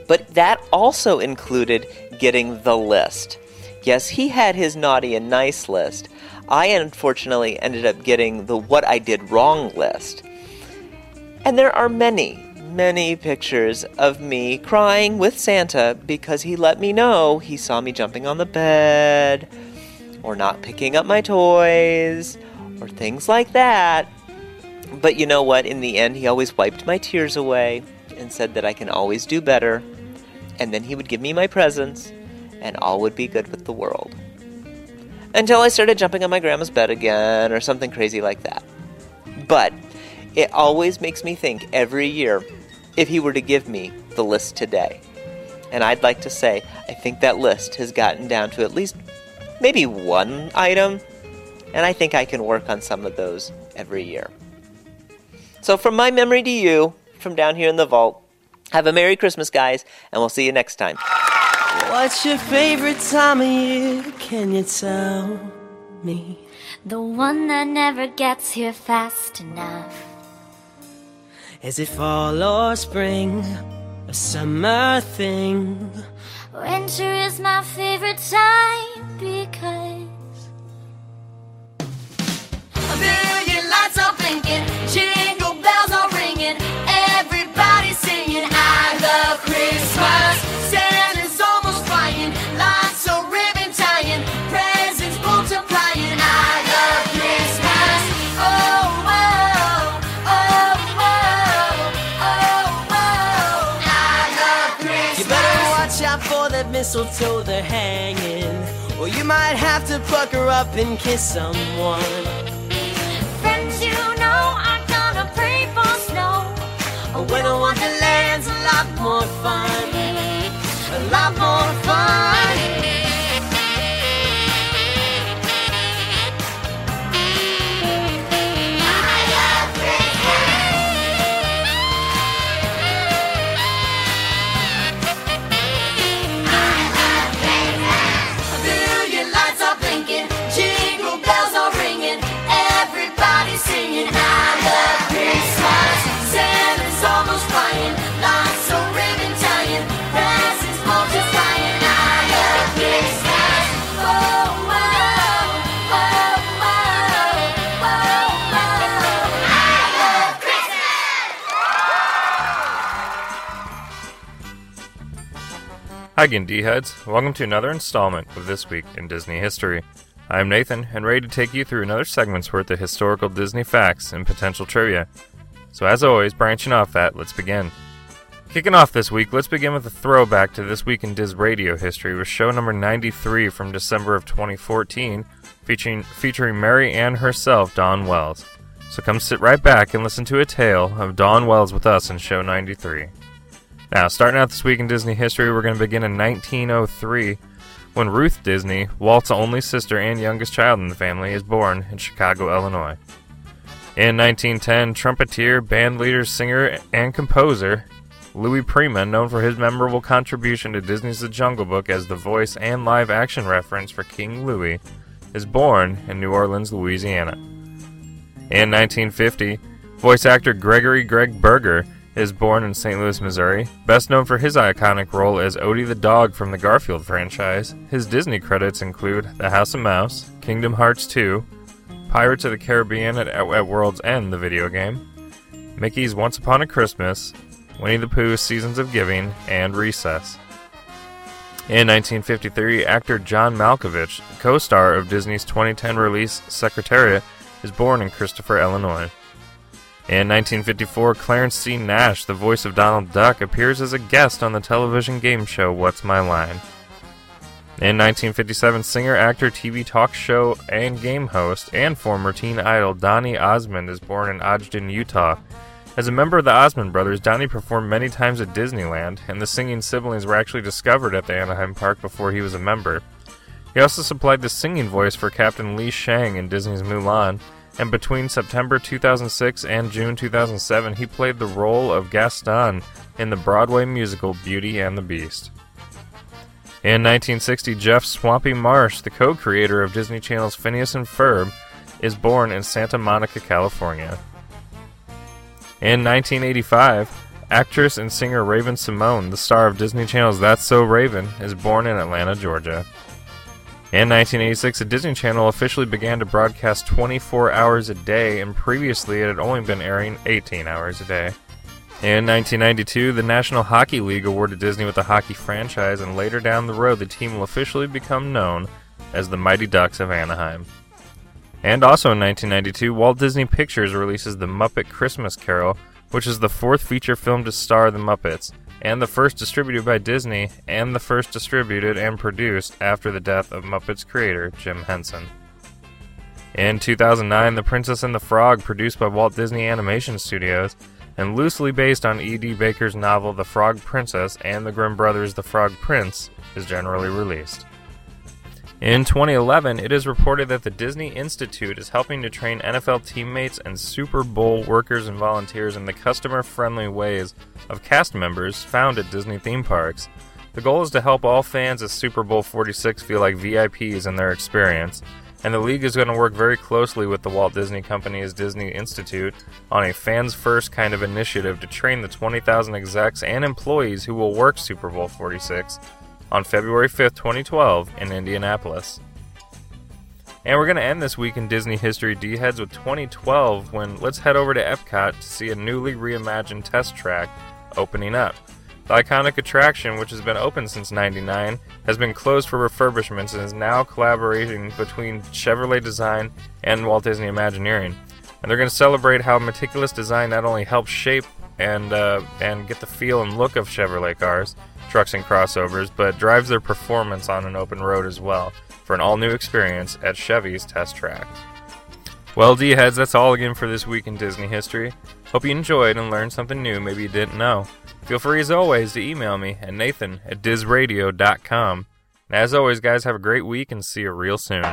But that also included getting the list. Yes, he had his naughty and nice list. I unfortunately ended up getting the what I did wrong list. And there are many, many pictures of me crying with Santa because he let me know he saw me jumping on the bed, or not picking up my toys, or things like that. But you know what? In the end, he always wiped my tears away and said that I can always do better. And then he would give me my presents, and all would be good with the world. Until I started jumping on my grandma's bed again, or something crazy like that. But it always makes me think every year if he were to give me the list today. And I'd like to say, I think that list has gotten down to at least maybe one item, and I think I can work on some of those every year. So, from my memory to you, from down here in the vault, have a Merry Christmas, guys, and we'll see you next time. What's your favorite time of year? Can you tell me? The one that never gets here fast enough. Is it fall or spring? A summer thing? Winter is my favorite time because A billion lights are blinking, mistletoe they're hanging, or you might have to pluck her up and kiss someone. friends you know are gonna pray for snow. A winter wonderland's a lot more fun. A lot more fun. Hi again, D-Heads. Welcome to another installment of This Week in Disney History. I'm Nathan, and ready to take you through another segment's worth of historical Disney facts and potential trivia. So as always, branching off that, let's begin. Kicking off this week, let's begin with a throwback to This Week in Diz Radio history with show number 93 from December of 2014, featuring, featuring Mary Ann herself, Dawn Wells. So come sit right back and listen to a tale of Dawn Wells with us in show 93. Now, starting out this week in Disney history, we're going to begin in 1903 when Ruth Disney, Walt's only sister and youngest child in the family, is born in Chicago, Illinois. In 1910, trumpeter, bandleader, singer, and composer Louis Prima, known for his memorable contribution to Disney's The Jungle Book as the voice and live action reference for King Louis, is born in New Orleans, Louisiana. In 1950, voice actor Gregory Gregg Berger is born in St. Louis, Missouri. Best known for his iconic role as Odie the dog from the Garfield franchise, his Disney credits include The House of Mouse, Kingdom Hearts 2, Pirates of the Caribbean at, at World's End, the video game, Mickey's Once Upon a Christmas, Winnie the Pooh's Seasons of Giving, and Recess. In 1953, actor John Malkovich, co star of Disney's 2010 release Secretariat, is born in Christopher, Illinois. In 1954, Clarence C. Nash, the voice of Donald Duck, appears as a guest on the television game show What's My Line. In 1957, singer, actor, TV talk show, and game host, and former teen idol Donny Osmond is born in Ogden, Utah. As a member of the Osmond brothers, Donny performed many times at Disneyland, and the singing siblings were actually discovered at the Anaheim Park before he was a member. He also supplied the singing voice for Captain Li Shang in Disney's Mulan, and between September 2006 and June 2007, he played the role of Gaston in the Broadway musical Beauty and the Beast. In 1960, Jeff Swampy Marsh, the co creator of Disney Channel's Phineas and Ferb, is born in Santa Monica, California. In 1985, actress and singer Raven-Symoné, the star of Disney Channel's That's So Raven, is born in Atlanta, Georgia. In 1986, the Disney Channel officially began to broadcast 24 hours a day, and previously it had only been airing 18 hours a day. In 1992, the National Hockey League awarded Disney with a hockey franchise, and later down the road, the team will officially become known as the Mighty Ducks of Anaheim. And also in 1992, Walt Disney Pictures releases The Muppet Christmas Carol, which is the fourth feature film to star the Muppets, and the first distributed by Disney, and the first distributed and produced after the death of Muppets creator Jim Henson. In 2009, The Princess and the Frog, produced by Walt Disney Animation Studios, and loosely based on E.D. Baker's novel The Frog Princess and the Grimm Brothers' The Frog Prince, is generally released. In 2011, it is reported that the Disney Institute is helping to train NFL teammates and Super Bowl workers and volunteers in the customer friendly ways of cast members found at Disney theme parks. The goal is to help all fans of Super Bowl 46 feel like VIPs in their experience, and the league is going to work very closely with the Walt Disney Company's Disney Institute on a fans first kind of initiative to train the 20,000 execs and employees who will work Super Bowl 46 on February 5th, 2012, in Indianapolis. And we're going to end this week in Disney History D Heads with 2012 when let's head over to Epcot to see a newly reimagined test track opening up. The iconic attraction, which has been open since 99, has been closed for refurbishments and is now collaborating between Chevrolet Design and Walt Disney Imagineering. And they're going to celebrate how meticulous design not only helps shape and uh, and get the feel and look of Chevrolet cars, trucks, and crossovers, but drives their performance on an open road as well for an all new experience at Chevy's test track. Well, D heads, that's all again for this week in Disney history. Hope you enjoyed and learned something new maybe you didn't know. Feel free as always to email me at nathan at dizradio.com. And as always, guys, have a great week and see you real soon.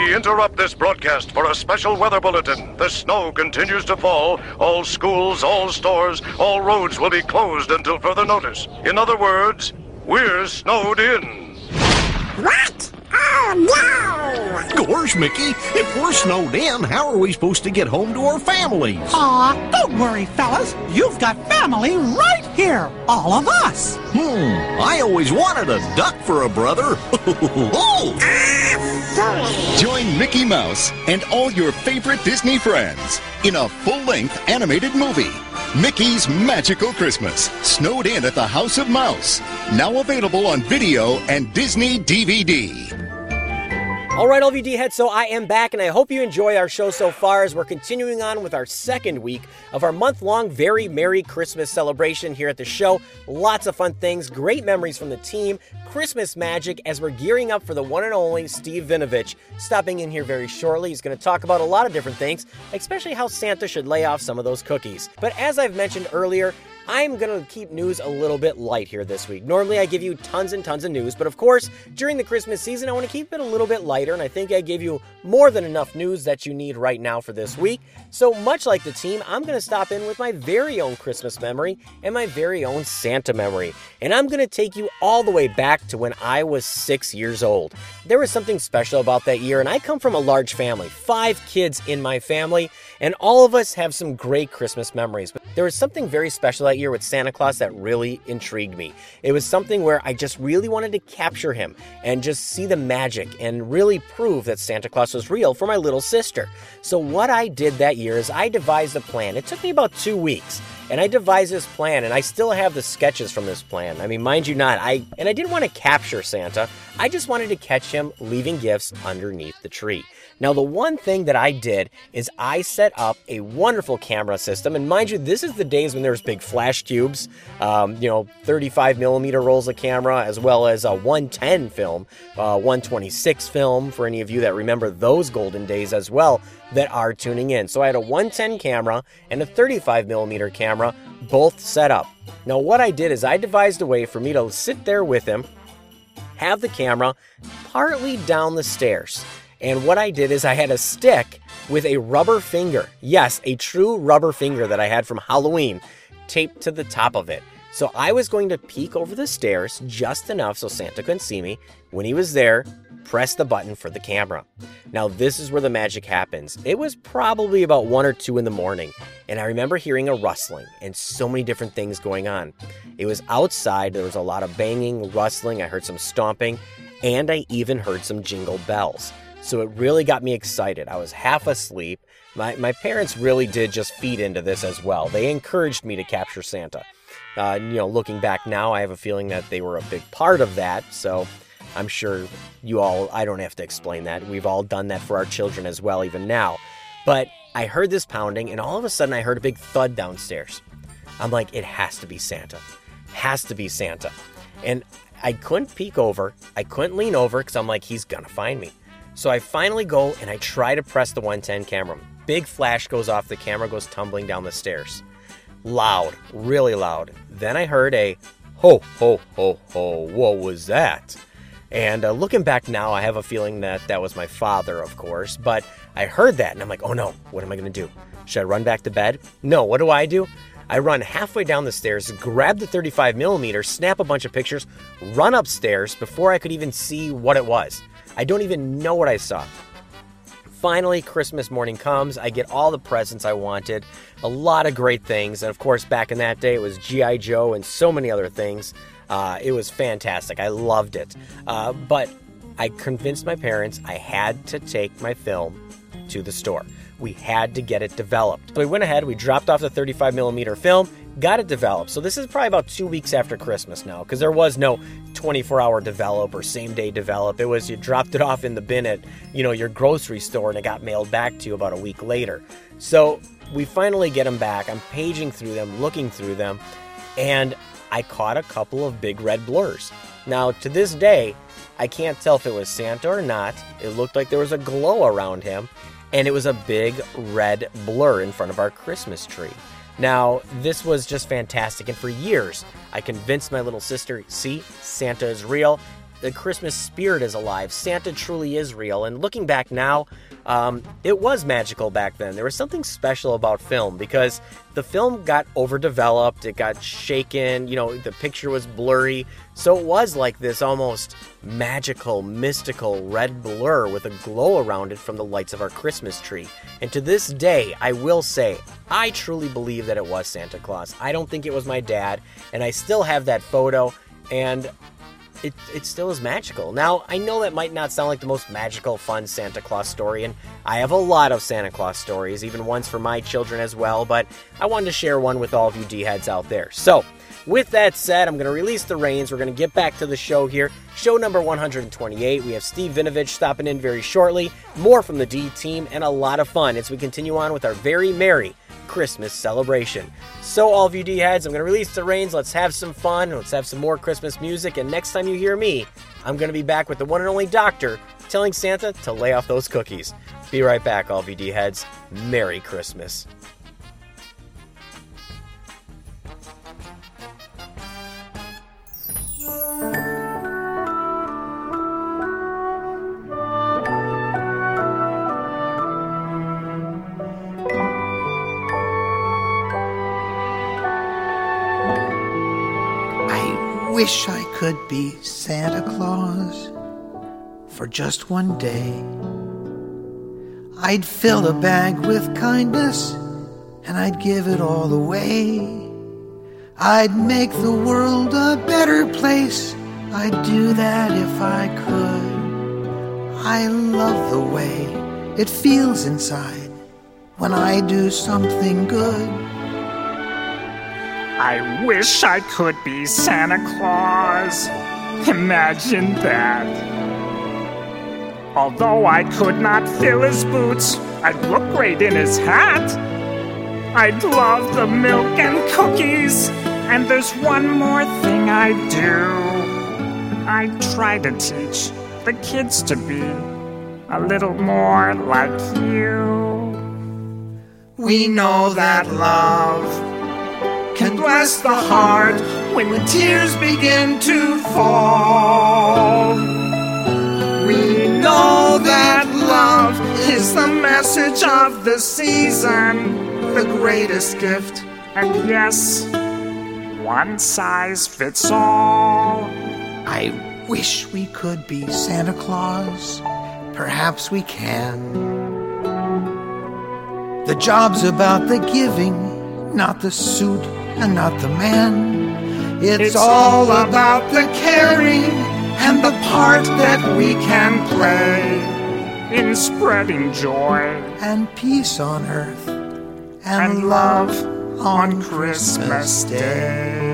We interrupt this broadcast for a special weather bulletin. The snow continues to fall. All schools, all stores, all roads will be closed until further notice. In other words, we're snowed in. What? Oh, no! Gosh, Mickey, if we're snowed in, how are we supposed to get home to our families? Aw, don't worry, fellas. You've got family right here. All of us. Hmm, I always wanted a duck for a brother. Join Mickey Mouse and all your favorite Disney friends in a full length animated movie. Mickey's Magical Christmas, snowed in at the House of Mouse. Now available on video and Disney DVD. All right, LVD of you D heads, so I am back, and I hope you enjoy our show so far as we're continuing on with our second week of our month long Very Merry Christmas celebration here at the show. Lots of fun things, great memories from the team, Christmas magic as we're gearing up for the one and only Steve Vinovich stopping in here very shortly. He's going to talk about a lot of different things, especially how Santa should lay off some of those cookies. But as I've mentioned earlier, I'm to keep news a little bit light here this week. Normally, I give you tons and tons of news, but of course, during the Christmas season, I want to keep it a little bit lighter, and I think I gave you more than enough news that you need right now for this week. So, much like the team, I'm to stop in with my very own Christmas memory and my very own Santa memory. And I'm to take you all the way back to when I was six years old. There was something special about that year, and I come from a large family, five kids in my family, and all of us have some great Christmas memories. But there was something very special that year with Santa Claus that really intrigued me. It was something where I just really wanted to capture him and just see the magic and really prove that Santa Claus was real for my little sister. So, what I did that year is I devised a plan. It took me about two weeks. And I devised this plan, and I still have the sketches from this plan. I mean, mind you not, I and I didn't want to capture Santa. I just wanted to catch him leaving gifts underneath the tree. Now, the one thing that I did is I set up a wonderful camera system, and mind you, this is the days when there's big flash cubes, um, you know, 35 millimeter rolls of camera, as well as a 110 film, uh, 126 film for any of you that remember those golden days as well that are tuning in. So I had a 110 camera and a 35 millimeter camera, both set up. Now, what I did is I devised a way for me to sit there with him, have the camera partly down the stairs. And what I did is I had a stick with a rubber finger. Yes, a true rubber finger that I had from Halloween taped to the top of it. So I was going to peek over the stairs just enough so Santa couldn't see me. When he was there, press the button for the camera. Now, this is where the magic happens. It was probably about one or two in the morning, and I remember hearing a rustling and so many different things going on. It was outside, there was a lot of banging, rustling, I heard some stomping, and I even heard some jingle bells. So it really got me excited. I was half asleep. My, my parents really did just feed into this as well. They encouraged me to capture Santa. Uh, you know, looking back now, I have a feeling that they were a big part of that. So I'm sure you all, I don't have to explain that. We've all done that for our children as well, even now. But I heard this pounding, and all of a sudden I heard a big thud downstairs. I'm like, it has to be Santa. Has to be Santa. And I couldn't peek over. I couldn't lean over because I'm like, he's going to find me. So I finally go and I try to press the 110 camera. Big flash goes off, the camera goes tumbling down the stairs. Loud, really loud. Then I heard a ho, ho, ho, ho. What was that? And uh, looking back now, I have a feeling that that was my father, of course. But I heard that and I'm like, oh no, what am I to do? Should I run back to bed? No, what do I do? I run halfway down the stairs, grab the 35 millimeter, snap a bunch of pictures, run upstairs before I could even see what it was. I don't even know what I saw. Finally, Christmas morning comes. I get all the presents I wanted, a lot of great things. And of course, back in that day, it was G.I. Joe and so many other things. Uh, it was fantastic. I loved it. Uh, but I convinced my parents I had to take my film to the store. We had to get it developed. So we went ahead, we dropped off the 35 millimeter film, got it developed. So this is probably about two weeks after Christmas now, because there was no 24 hour develop or same day develop. It was you dropped it off in the bin at you know your grocery store and it got mailed back to you about a week later. So we finally get them back. I'm paging through them, looking through them, and I caught a couple of big red blurs. Now to this day, I can't tell if it was Santa or not. It looked like there was a glow around him, and it was a big red blur in front of our Christmas tree. Now, this was just fantastic, and for years, I convinced my little sister see, Santa is real. The Christmas spirit is alive. Santa truly is real. And looking back now, um, it was magical back then. There was something special about film because the film got overdeveloped, it got shaken, you know, the picture was blurry. So it was like this almost magical, mystical red blur with a glow around it from the lights of our Christmas tree. And to this day, I will say, I truly believe that it was Santa Claus. I don't think it was my dad, and I still have that photo, and it, it still is magical. Now, I know that might not sound like the most magical, fun Santa Claus story, and I have a lot of Santa Claus stories, even ones for my children as well, but I wanted to share one with all of you D heads out there. So, with that said, I'm going to release the reins. We're going to get back to the show here. Show number 128. We have Steve Vinovich stopping in very shortly. More from the D team and a lot of fun as we continue on with our very merry Christmas celebration. So, all of you D heads, I'm going to release the reins. Let's have some fun. Let's have some more Christmas music. And next time you hear me, I'm going to be back with the one and only doctor telling Santa to lay off those cookies. Be right back, all of you D heads. Merry Christmas. Wish I could be Santa Claus for just one day. I'd fill a bag with kindness and I'd give it all away. I'd make the world a better place. I'd do that if I could. I love the way it feels inside when I do something good. I wish I could be Santa Claus. Imagine that. Although I could not fill his boots, I'd look great in his hat. I'd love the milk and cookies. And there's one more thing I'd do. I'd try to teach the kids to be a little more like you. We know that love can bless the heart when the tears begin to fall. We know that love is the message of the season, the greatest gift, and yes, one size fits all. I wish we could be Santa Claus. Perhaps we can. The job's about the giving, not the suit and not the man. It's, It's all about the caring and the part that we can play in spreading joy and peace on earth and love on Christmas Day.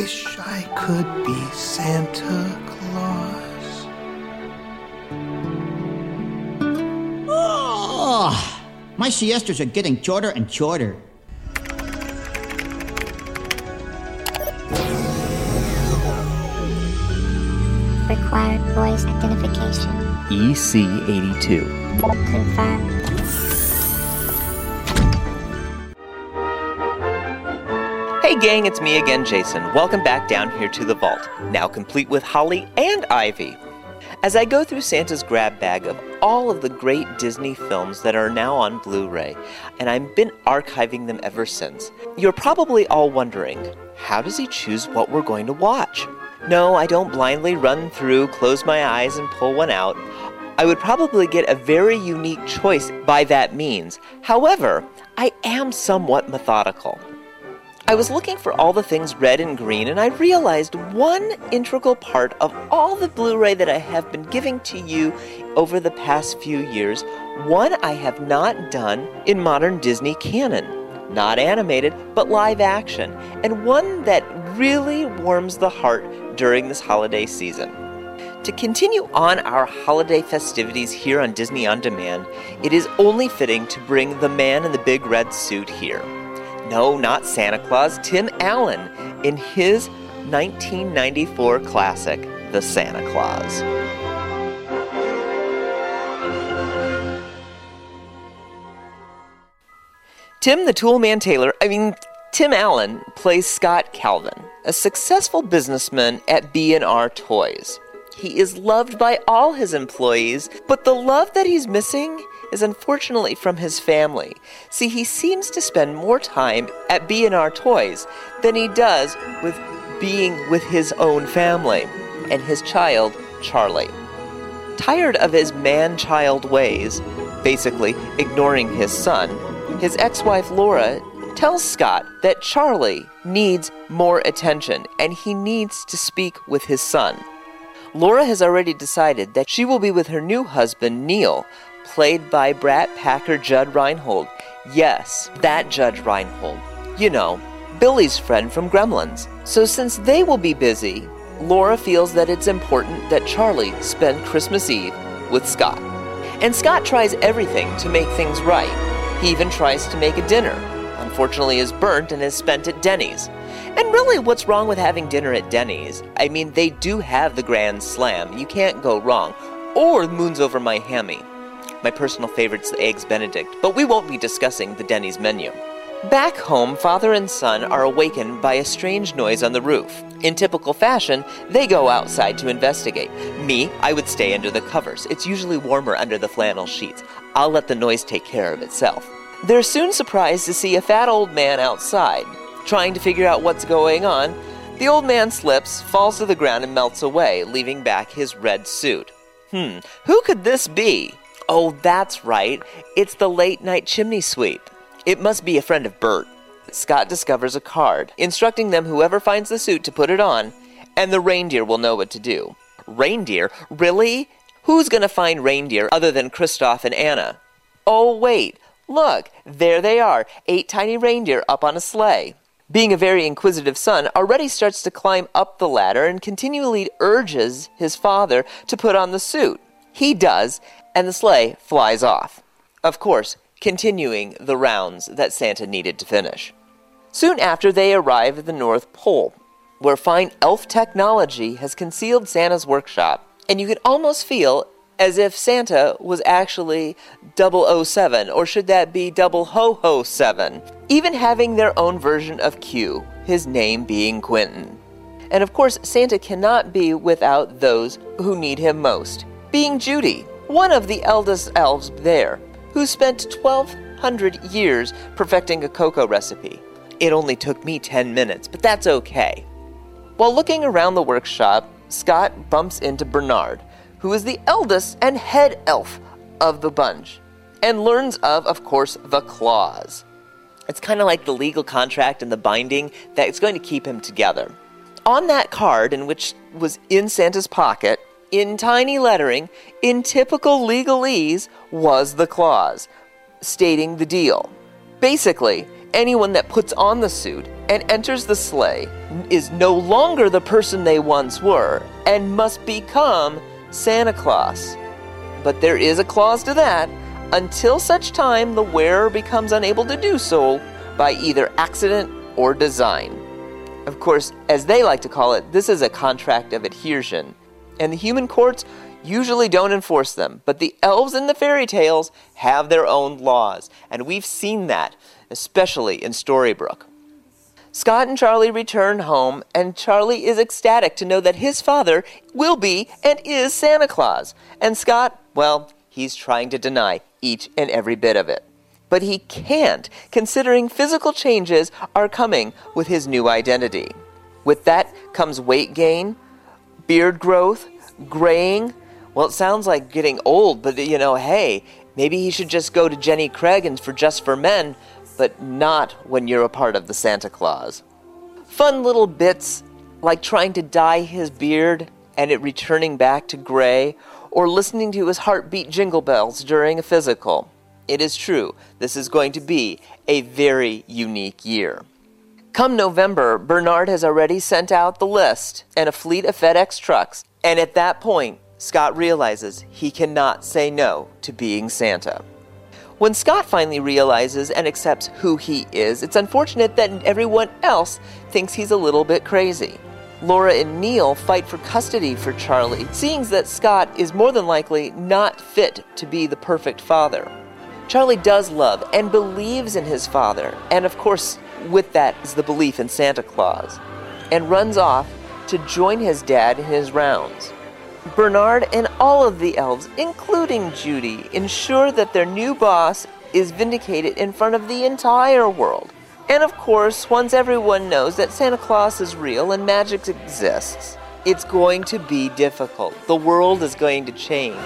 Wish I could be Santa Claus. Oh, my siestas are getting shorter and shorter. Required voice identification. E EC82. Confirmed. Gang, it's me again, Jason. Welcome back down here to the vault, now complete with Holly and Ivy. As I go through Santa's grab bag of all of the great Disney films that are now on Blu ray, and I've been archiving them ever since, you're probably all wondering how does he choose what we're going to watch? No, I don't blindly run through, close my eyes, and pull one out. I would probably get a very unique choice by that means. However, I am somewhat methodical. I was looking for all the things red and green, and I realized one integral part of all the Blu ray that I have been giving to you over the past few years, one I have not done in modern Disney canon. Not animated, but live action, and one that really warms the heart during this holiday season. To continue on our holiday festivities here on Disney On Demand, it is only fitting to bring the man in the big red suit here. No, not Santa Claus, Tim Allen in his 1994 classic, The Santa Clause. Tim the Toolman Taylor, I mean, Tim Allen plays Scott Calvin, a successful businessman at B&R Toys. He is loved by all his employees, but the love that he's missing is unfortunately from his family. See, he seems to spend more time at B&R Toys than he does with being with his own family and his child, Charlie. Tired of his man-child ways, basically ignoring his son, his ex-wife Laura tells Scott that Charlie needs more attention and he needs to speak with his son. Laura has already decided that she will be with her new husband, Neil, played by Brat Packer Judge Reinhold. Yes, that Judge Reinhold. You know, Billy's friend from Gremlins. So since they will be busy, Laura feels that it's important that Charlie spend Christmas Eve with Scott. And Scott tries everything to make things right. He even tries to make a dinner. Unfortunately, is burnt and is spent at Denny's. And really, what's wrong with having dinner at Denny's? I mean, they do have the Grand Slam. You can't go wrong. Or Moon's Over My Hammy. My personal favorite's the Eggs Benedict, but we won't be discussing the Denny's menu. Back home, father and son are awakened by a strange noise on the roof. In typical fashion, they go outside to investigate. Me, I would stay under the covers. It's usually warmer under the flannel sheets. I'll let the noise take care of itself. They're soon surprised to see a fat old man outside. Trying to figure out what's going on, the old man slips, falls to the ground, and melts away, leaving back his red suit. Hmm, who could this be? Oh, that's right. It's the late night chimney sweep. It must be a friend of Bert. Scott discovers a card, instructing them whoever finds the suit to put it on, and the reindeer will know what to do. Reindeer? Really? Who's gonna find reindeer other than Kristoff and Anna? Oh, wait. Look, there they are, eight tiny reindeer up on a sleigh. Being a very inquisitive son, already starts to climb up the ladder and continually urges his father to put on the suit. He does, and the sleigh flies off. Of course, continuing the rounds that Santa needed to finish. Soon after, they arrive at the North Pole. where fine elf technology has concealed Santa's workshop, and you could almost feel as if Santa was actually 007, or should that be Double Ho Ho 7, even having their own version of Q, his name being Quentin. And of course, Santa cannot be without those who need him most, being Judy, one of the eldest elves there, who spent 1200 years perfecting a cocoa recipe. It only took me 10 minutes, but that's okay. While looking around the workshop, Scott bumps into Bernard, who is the eldest and head elf of the bunch, and learns of, of course, the clause. It's kind of like the legal contract and the binding that's going to keep him together. On that card, in which was in Santa's pocket, in tiny lettering, in typical legalese, was the clause, stating the deal. Basically, anyone that puts on the suit and enters the sleigh is no longer the person they once were and must become Santa Claus. But there is a clause to that until such time the wearer becomes unable to do so by either accident or design. Of course, as they like to call it, this is a contract of adhesion, and the human courts usually don't enforce them, but the elves in the fairy tales have their own laws, and we've seen that, especially in Storybrooke. Scott and Charlie return home, and Charlie is ecstatic to know that his father will be and is Santa Claus. And Scott, well, he's trying to deny each and every bit of it. But he can't, considering physical changes are coming with his new identity. With that comes weight gain, beard growth, graying. Well, it sounds like getting old, but you know, hey, maybe he should just go to Jenny Craig and for Just for Men, but not when you're a part of the Santa Claus. Fun little bits like trying to dye his beard and it returning back to gray, or listening to his heartbeat jingle bells during a physical. It is true, this is going to be a very unique year. Come November, Bernard has already sent out the list and a fleet of FedEx trucks, and at that point, Scott realizes he cannot say no to being Santa. When Scott finally realizes and accepts who he is, it's unfortunate that everyone else thinks he's a little bit crazy. Laura and Neil fight for custody for Charlie, seeing that Scott is more than likely not fit to be the perfect father. Charlie does love and believes in his father, and of course, with that is the belief in Santa Claus, and runs off to join his dad in his rounds. Bernard and all of the elves, including Judy, ensure that their new boss is vindicated in front of the entire world. And of course, once everyone knows that Santa Claus is real and magic exists, it's going to be difficult. The world is going to change.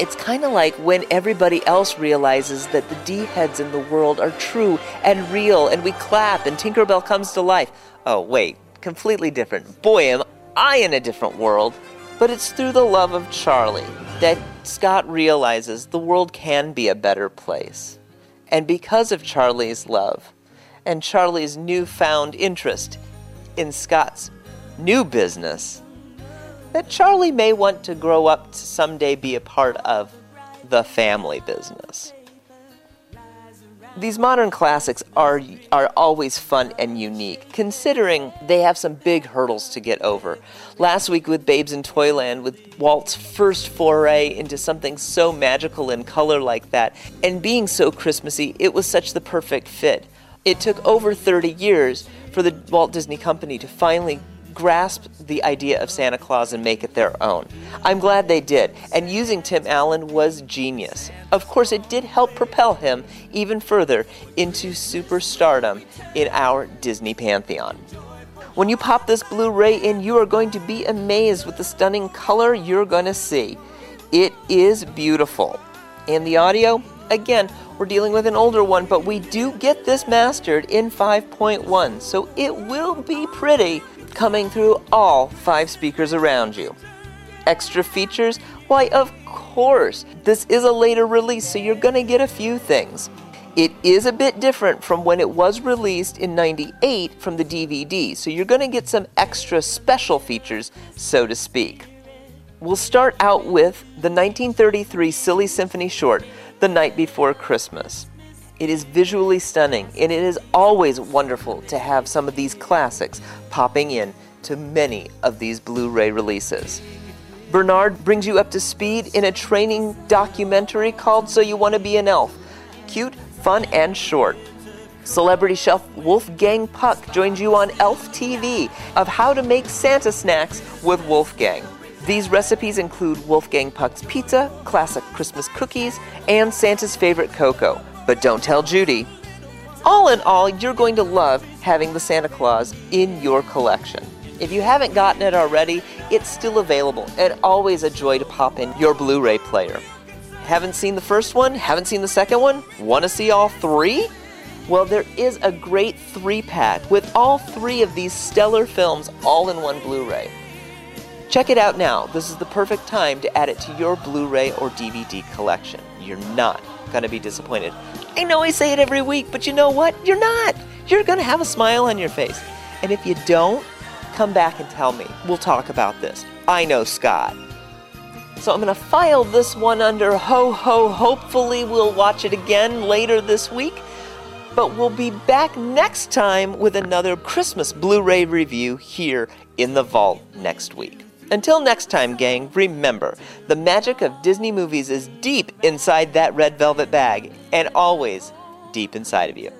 It's kind of like when everybody else realizes that the D heads in the world are true and real, and we clap and Tinkerbell comes to life. Oh, wait, completely different. Boy, am I in a different world. But it's through the love of Charlie that Scott realizes the world can be a better place. And because of Charlie's love and Charlie's newfound interest in Scott's new business, that Charlie may want to grow up to someday be a part of the family business. These modern classics are are always fun and unique, considering they have some big hurdles to get over. Last week with Babes in Toyland, with Walt's first foray into something so magical in color like that, and being so Christmassy, it was such the perfect fit. It took over 30 years for the Walt Disney Company to finally grasp the idea of Santa Claus and make it their own. I'm glad they did, and using Tim Allen was genius. Of course, it did help propel him even further into superstardom in our Disney pantheon. When you pop this Blu ray in, you are going to be amazed with the stunning color you're going to see. It is beautiful. And the audio, again, we're dealing with an older one, but we do get this mastered in 5.1, so it will be pretty coming through all five speakers around you. Extra features? Why, of course. This is a later release, so you're going to get a few things. It is a bit different from when it was released in 98 from the DVD, so you're going to get some extra special features, so to speak. We'll start out with the 1933 Silly Symphony short, The Night Before Christmas. It is visually stunning, and it is always wonderful to have some of these classics popping in to many of these Blu ray releases. Bernard brings you up to speed in a training documentary called So You Want to Be an Elf. Cute, fun, and short. Celebrity chef Wolfgang Puck joins you on Elf TV of how to make Santa snacks with Wolfgang. These recipes include Wolfgang Puck's pizza, classic Christmas cookies, and Santa's favorite cocoa. But don't tell Judy. All in all, you're going to love having the Santa Clause in your collection. If you haven't gotten it already, it's still available and always a joy to pop in your Blu ray player. Haven't seen the first one? Haven't seen the second one? Want to see all three? Well, there is a great three pack with all three of these stellar films all in one Blu ray. Check it out now. This is the perfect time to add it to your Blu ray or DVD collection. You're not going to be disappointed. I know I say it every week, but you know what? You're not. You're going to have a smile on your face. And if you don't, come back and tell me. We'll talk about this. I know Scott. So I'm going to file this one under ho ho. Hopefully, we'll watch it again later this week. But we'll be back next time with another Christmas Blu ray review here in the vault next week. Until next time, gang, remember the magic of Disney movies is deep inside that red velvet bag and always deep inside of you.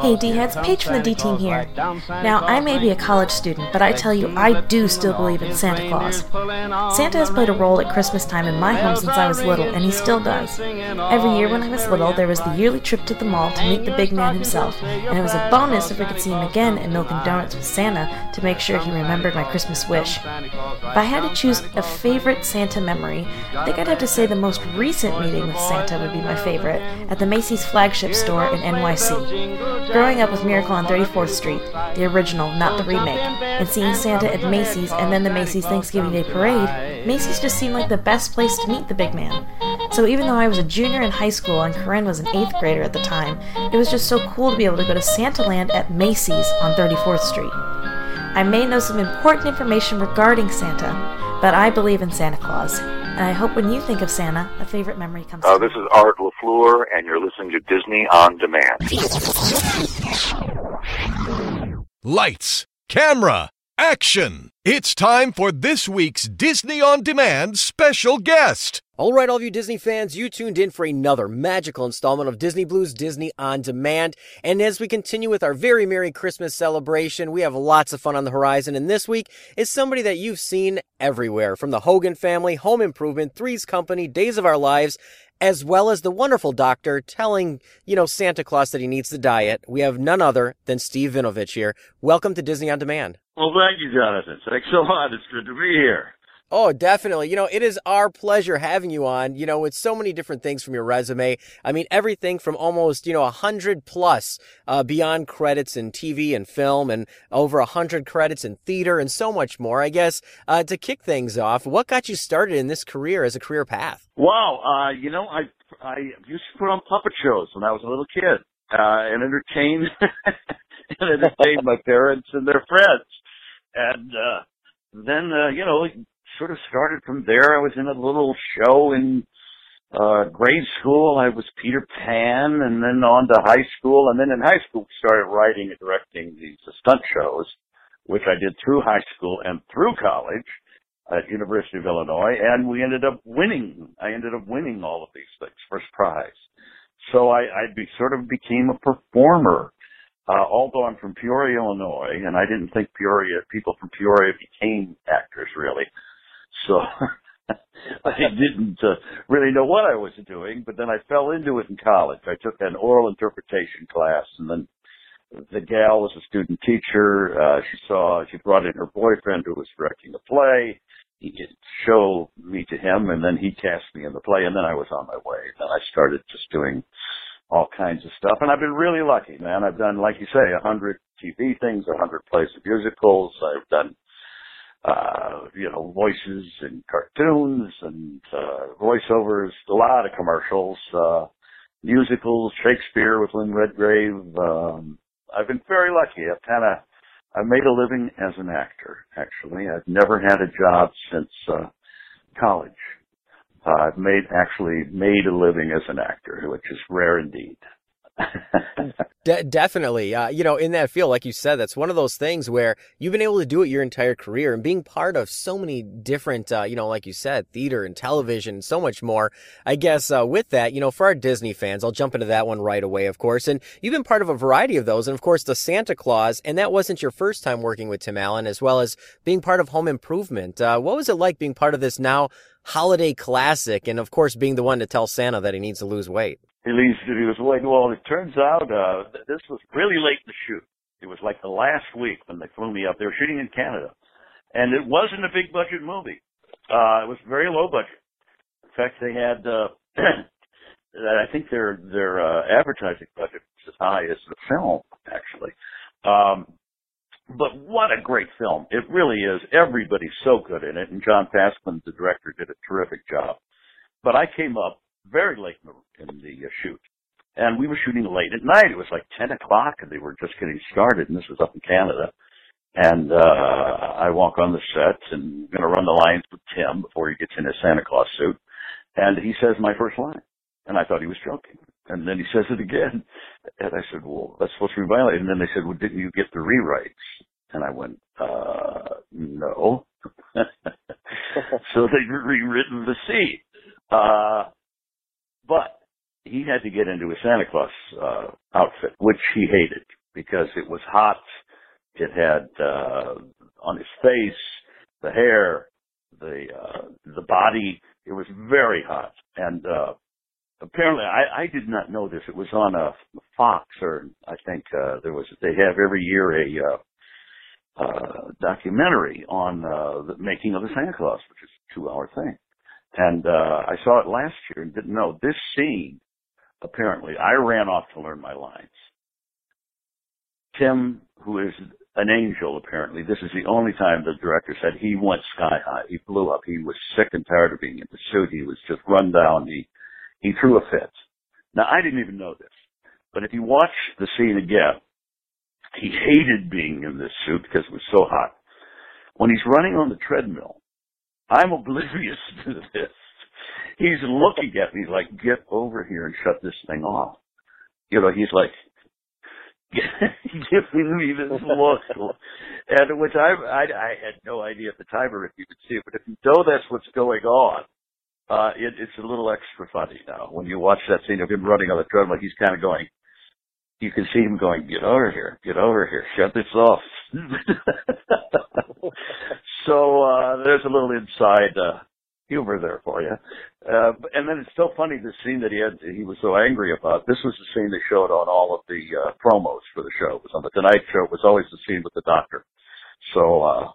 Hey, D-heads, Paige from the D-Team here. Now, I may be a college student, but I tell you, I do still believe in Santa Claus. Santa has played a role at Christmas time in my home since I was little, and he still does. Every year when I was little, there was the yearly trip to the mall to meet the big man himself, and it was a bonus if we could see him again at Milk and Donuts with Santa to make sure he remembered my Christmas wish. If I had to choose a favorite Santa memory, I think I'd have to say the most recent meeting with Santa would be my favorite, at the Macy's flagship store in NYC. Growing up with Miracle on 34th Street, the original, not the remake, and seeing Santa at Macy's and then the Macy's Thanksgiving Day Parade, Macy's just seemed like the best place to meet the big man. So even though I was a junior in high school and Corinne was an eighth grader at the time, it was just so cool to be able to go to Santa Land at Macy's on 34th Street. I may know some important information regarding Santa, but I believe in Santa Claus. And I hope when you think of Santa, a favorite memory comes Uh, to this is Art LaFleur, and you're listening to Disney On Demand. Lights, camera, action! It's time for this week's Disney On Demand special guest. All right, all of you Disney fans, you tuned in for another magical installment of Disney Blues Disney on Demand. And as we continue with our very Merry Christmas celebration, we have lots of fun on the horizon. And this week is somebody that you've seen everywhere from the Hogan family, Home Improvement, Three's Company, Days of Our Lives, as well as the wonderful doctor telling, you know, Santa Claus that he needs to diet. We have none other than Steve Vinovich here. Welcome to Disney on Demand. Well, thank you, Jonathan. Thanks a lot. It's good to be here. Oh, definitely. You know, it is our pleasure having you on, you know, with so many different things from your resume. I mean, everything from almost, you know, a hundred plus, uh, beyond credits in TV and film and over a hundred credits in theater and so much more. I guess, uh, to kick things off, what got you started in this career as a career path? Wow. Uh, you know, I I used to put on puppet shows when I was a little kid uh, and entertain and entertain my parents and their friends. And uh, then, uh, you know, sort of started from there. I was in a little show in uh, grade school. I was Peter Pan, and then on to high school. And then in high school, started writing and directing these stunt shows, which I did through high school and through college at University of Illinois, and we ended up winning. I ended up winning all of these things, first prize. So I, I be, sort of became a performer. Uh, although I'm from Peoria, Illinois, and I didn't think Peoria people from Peoria became actors really. So I didn't uh, really know what I was doing, but then I fell into it in college. I took an oral interpretation class, and then the gal was a student teacher. Uh, she saw, she brought in her boyfriend who was directing a play. He could show me to him and then he cast me in the play and then I was on my way. Then I started just doing all kinds of stuff and I've been really lucky, man. I've done, like you say, a hundred TV things, a hundred plays of musicals. I've done, uh, you know, voices in cartoons and, uh, voiceovers, a lot of commercials, uh, musicals, Shakespeare with Lynn Redgrave, um, I've been very lucky. I've kind of, I've made a living as an actor, actually. I've never had a job since, uh, college. Uh, I've made, actually made a living as an actor, which is rare indeed. De- definitely. Uh, you know, in that field, like you said, that's one of those things where you've been able to do it your entire career and being part of so many different, uh, you know, like you said, theater and television, so much more. I guess, uh, with that, you know, for our Disney fans, I'll jump into that one right away, of course. And you've been part of a variety of those. And of course, the Santa Clause, and that wasn't your first time working with Tim Allen, as well as being part of Home Improvement. Uh, what was it like being part of this now holiday classic? And of course, being the one to tell Santa that he needs to lose weight. He leaves to he was like, well, it turns out, uh, th- this was really late in the shoot. It was like the last week when they flew me up. They were shooting in Canada. And it wasn't a big budget movie. Uh, it was very low budget. In fact, they had, uh, I think their, their, uh, advertising budget was as high as the film, actually. Um, but what a great film. It really is. Everybody's so good in it. And John Pasquin, the director, did a terrific job. But I came up very late in the, in the uh, shoot. And we were shooting late at night. It was like 10 o'clock and they were just getting started. And this was up in Canada. And, uh, I walk on the set and to run the lines with Tim before he gets in his Santa Claus suit. And he says my first line. And I thought he was joking. And then he says it again. And I said, well, that's supposed to be violent. And then they said, well, didn't you get the rewrites? And I went, uh, no. so they'd rewritten the scene. Uh, but he had to get into a Santa Claus uh, outfit, which he hated because it was hot. It had uh, on his face, the hair, the uh, the body. It was very hot, and uh, apparently I, I did not know this. It was on a Fox, or I think uh, there was. They have every year a uh, uh, documentary on uh, the making of the Santa Clause, which is a two-hour thing. And uh, I saw it last year and didn't know this scene. Apparently, I ran off to learn my lines. Tim, who is an angel, apparently, this is the only time the director said he went sky high. He blew up. He was sick and tired of being in the suit. He was just run down. He he threw a fit. Now I didn't even know this, but if you watch the scene again, he hated being in this suit because it was so hot. When he's running on the treadmill, I'm oblivious to this. He's looking at me like, get over here and shut this thing off. You know, he's like, giving me this look, and which I, I I had no idea at the time or if you could see it, but if you know that's what's going on, uh, it, it's a little extra funny now when you watch that scene of him running on the treadmill. He's kind of going. You can see him going, "Get over here, get over here, shut this off." so uh, there's a little inside uh, humor there for you. Uh, and then it's so funny the scene that he had, he was so angry about. This was the scene they showed on all of the uh, promos for the show. It was on the Tonight Show. It was always the scene with the doctor. So, uh,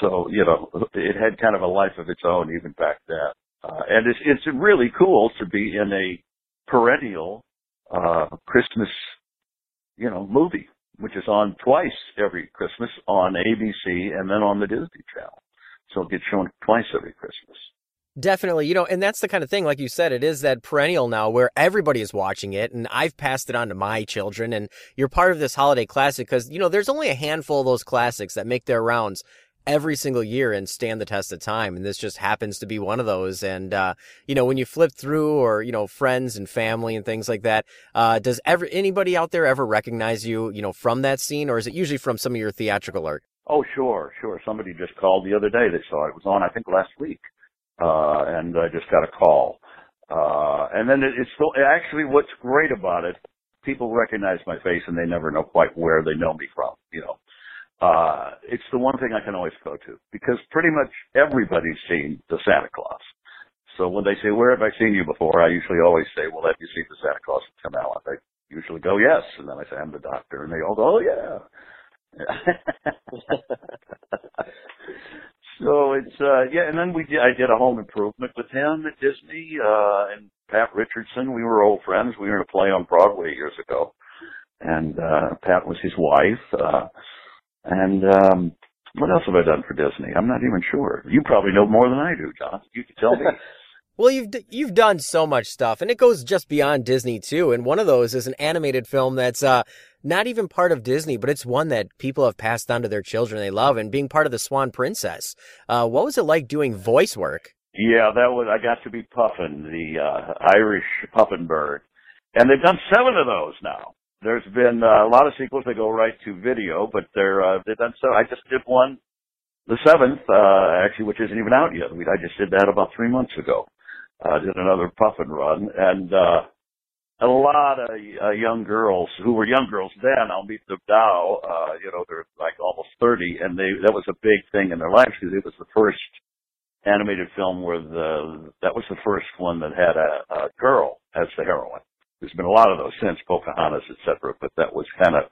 so you know, it had kind of a life of its own even back then. Uh, and it's it's really cool to be in a perennial uh, Christmas, you know, movie, which is on twice every Christmas on ABC and then on the Disney Channel. So it gets shown twice every Christmas. Definitely, you know, and that's the kind of thing, like you said, it is that perennial now where everybody is watching it, and I've passed it on to my children, and you're part of this holiday classic because, you know, there's only a handful of those classics that make their rounds every single year and stand the test of time. And this just happens to be one of those. And, uh, you know, when you flip through or, you know, friends and family and things like that, uh, does ever, anybody out there ever recognize you, you know, from that scene or is it usually from some of your theatrical art? Oh, sure, sure. Somebody just called the other day. They saw it. It was on, I think, last week. Uh, and I just got a call. Uh, and then it, it's so, actually what's great about it, people recognize my face and they never know quite where they know me from, you know. Uh, it's the one thing I can always go to because pretty much everybody's seen the Santa Clause. So when they say, where have I seen you before? I usually always say, well, have you seen the Santa Clause Tim Allen? They usually go, yes. And then I say, I'm the doctor. And they all go, oh, yeah. so it's uh yeah, and then we did, I did a home improvement with him at Disney, uh and Pat Richardson. We were old friends. We were in a play on Broadway years ago. And uh Pat was his wife. Uh and um what else have I done for Disney? I'm not even sure. You probably know more than I do, John. You can tell me. Well, you've d- you've done so much stuff, and it goes just beyond Disney too. And one of those is an animated film that's uh, not even part of Disney, but it's one that people have passed on to their children they love, and being part of the Swan Princess. Uh, what was it like doing voice work? Yeah, that was I got to be Puffin, the uh, Irish Puffin bird, and they've done seven of those now. There's been uh, a lot of sequels that go right to video, but they're uh, they've done so. I just did one, the seventh, uh, actually, which isn't even out yet. We, I just did that about three months ago. Uh, did another Puffin run, and uh, a lot of uh, young girls who were young girls then. I'll meet them now. Uh, you know, they're like almost thirty, and they that was a big thing in their lives because it was the first animated film where the that was the first one that had a, a girl as the heroine. There's been a lot of those since Pocahontas, etc. But that was kind of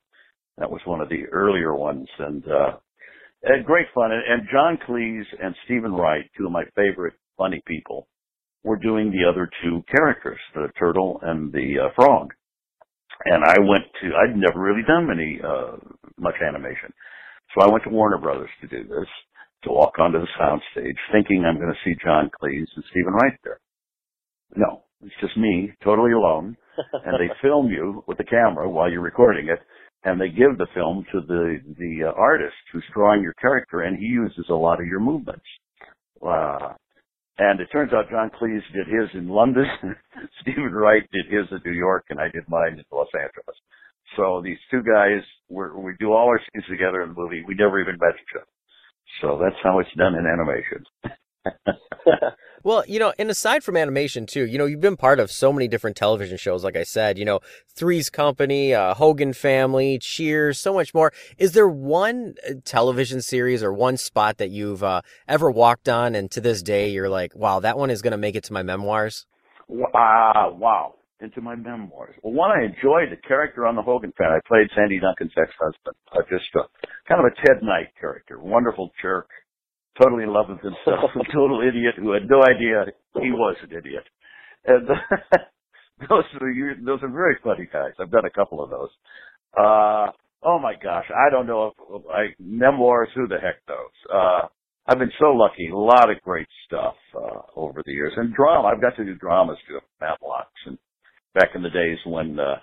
that was one of the earlier ones, and uh, and great fun. And, and John Cleese and Steven Wright, two of my favorite funny people, were doing the other two characters, the turtle and the uh, frog. And I went to I'd never really done many uh, much animation, so I went to Warner Brothers to do this to walk onto the soundstage, thinking I'm going to see John Cleese and Steven Wright there. No, it's just me, totally alone, and they film you with the camera while you're recording it, and they give the film to the the uh, artist who's drawing your character, and he uses a lot of your movements. Uh, and it turns out John Cleese did his in London, Steven Wright did his in New York, and I did mine in Los Angeles. So these two guys, we're, we do all our scenes together in the movie. We never even met each other. So that's how it's done in animation. Well, you know, and aside from animation too, you know, you've been part of so many different television shows. Like I said, you know, Three's Company, uh, Hogan Family, Cheers, so much more. Is there one uh, television series or one spot that you've uh, ever walked on, and to this day you're like, wow, that one is going to make it to my memoirs? Wow, wow. Into my memoirs. Well, one I enjoyed, the character on the Hogan Family. I played Sandy Duncan's ex-husband. Uh, just a, kind of a Ted Knight character. Wonderful jerk. Totally in love with himself. a total idiot who had no idea he was an idiot. And those are those are very funny guys. I've done a couple of those. Uh, oh my gosh, I don't know if, I memoirs. Who the heck knows? Uh, I've been so lucky. A lot of great stuff uh, over the years, and drama. I've got to do dramas too, Matlocks, and back in the days when uh,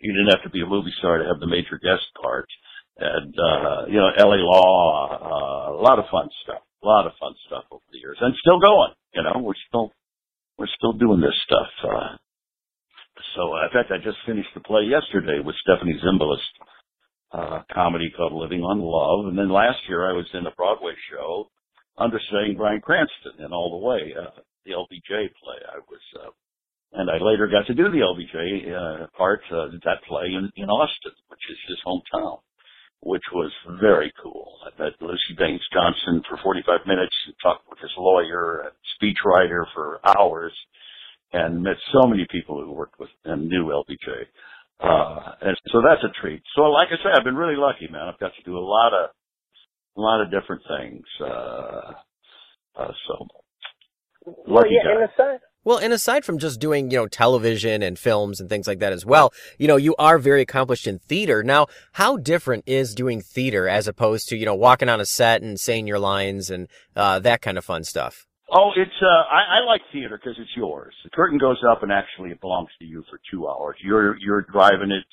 you didn't have to be a movie star to have the major guest part, and uh, you know, L.A. Law. Uh, a lot of fun stuff. A lot of fun stuff over the years, and still going. You know, we're still we're still doing this stuff. Uh, so, uh, in fact, I just finished the play yesterday with Stephanie Zimbalist, uh, comedy called Living on Love. And then last year I was in a Broadway show understudying Bryan Cranston in All the Way, uh, the LBJ play. I was, uh, and I later got to do the LBJ, uh, part, uh, that play in, in Austin, which is his hometown, which was very cool. I met Luci Baines Johnson for 45 minutes and talked with his lawyer and speechwriter for hours and met so many people who worked with and knew LBJ. Uh, and so that's a treat. So like I say, I've been really lucky, man. I've got to do a lot of, a lot of different things. Uh, uh, so Well, lucky yeah, guy. Well, and aside from just doing, you know, television and films and things like that as well, you know, you are very accomplished in theater. Now, how different is doing theater as opposed to, you know, walking on a set and saying your lines and uh, that kind of fun stuff? Oh, it's uh, I, I like theater because it's yours. The curtain goes up, and actually, it belongs to you for two hours. You're you're driving it.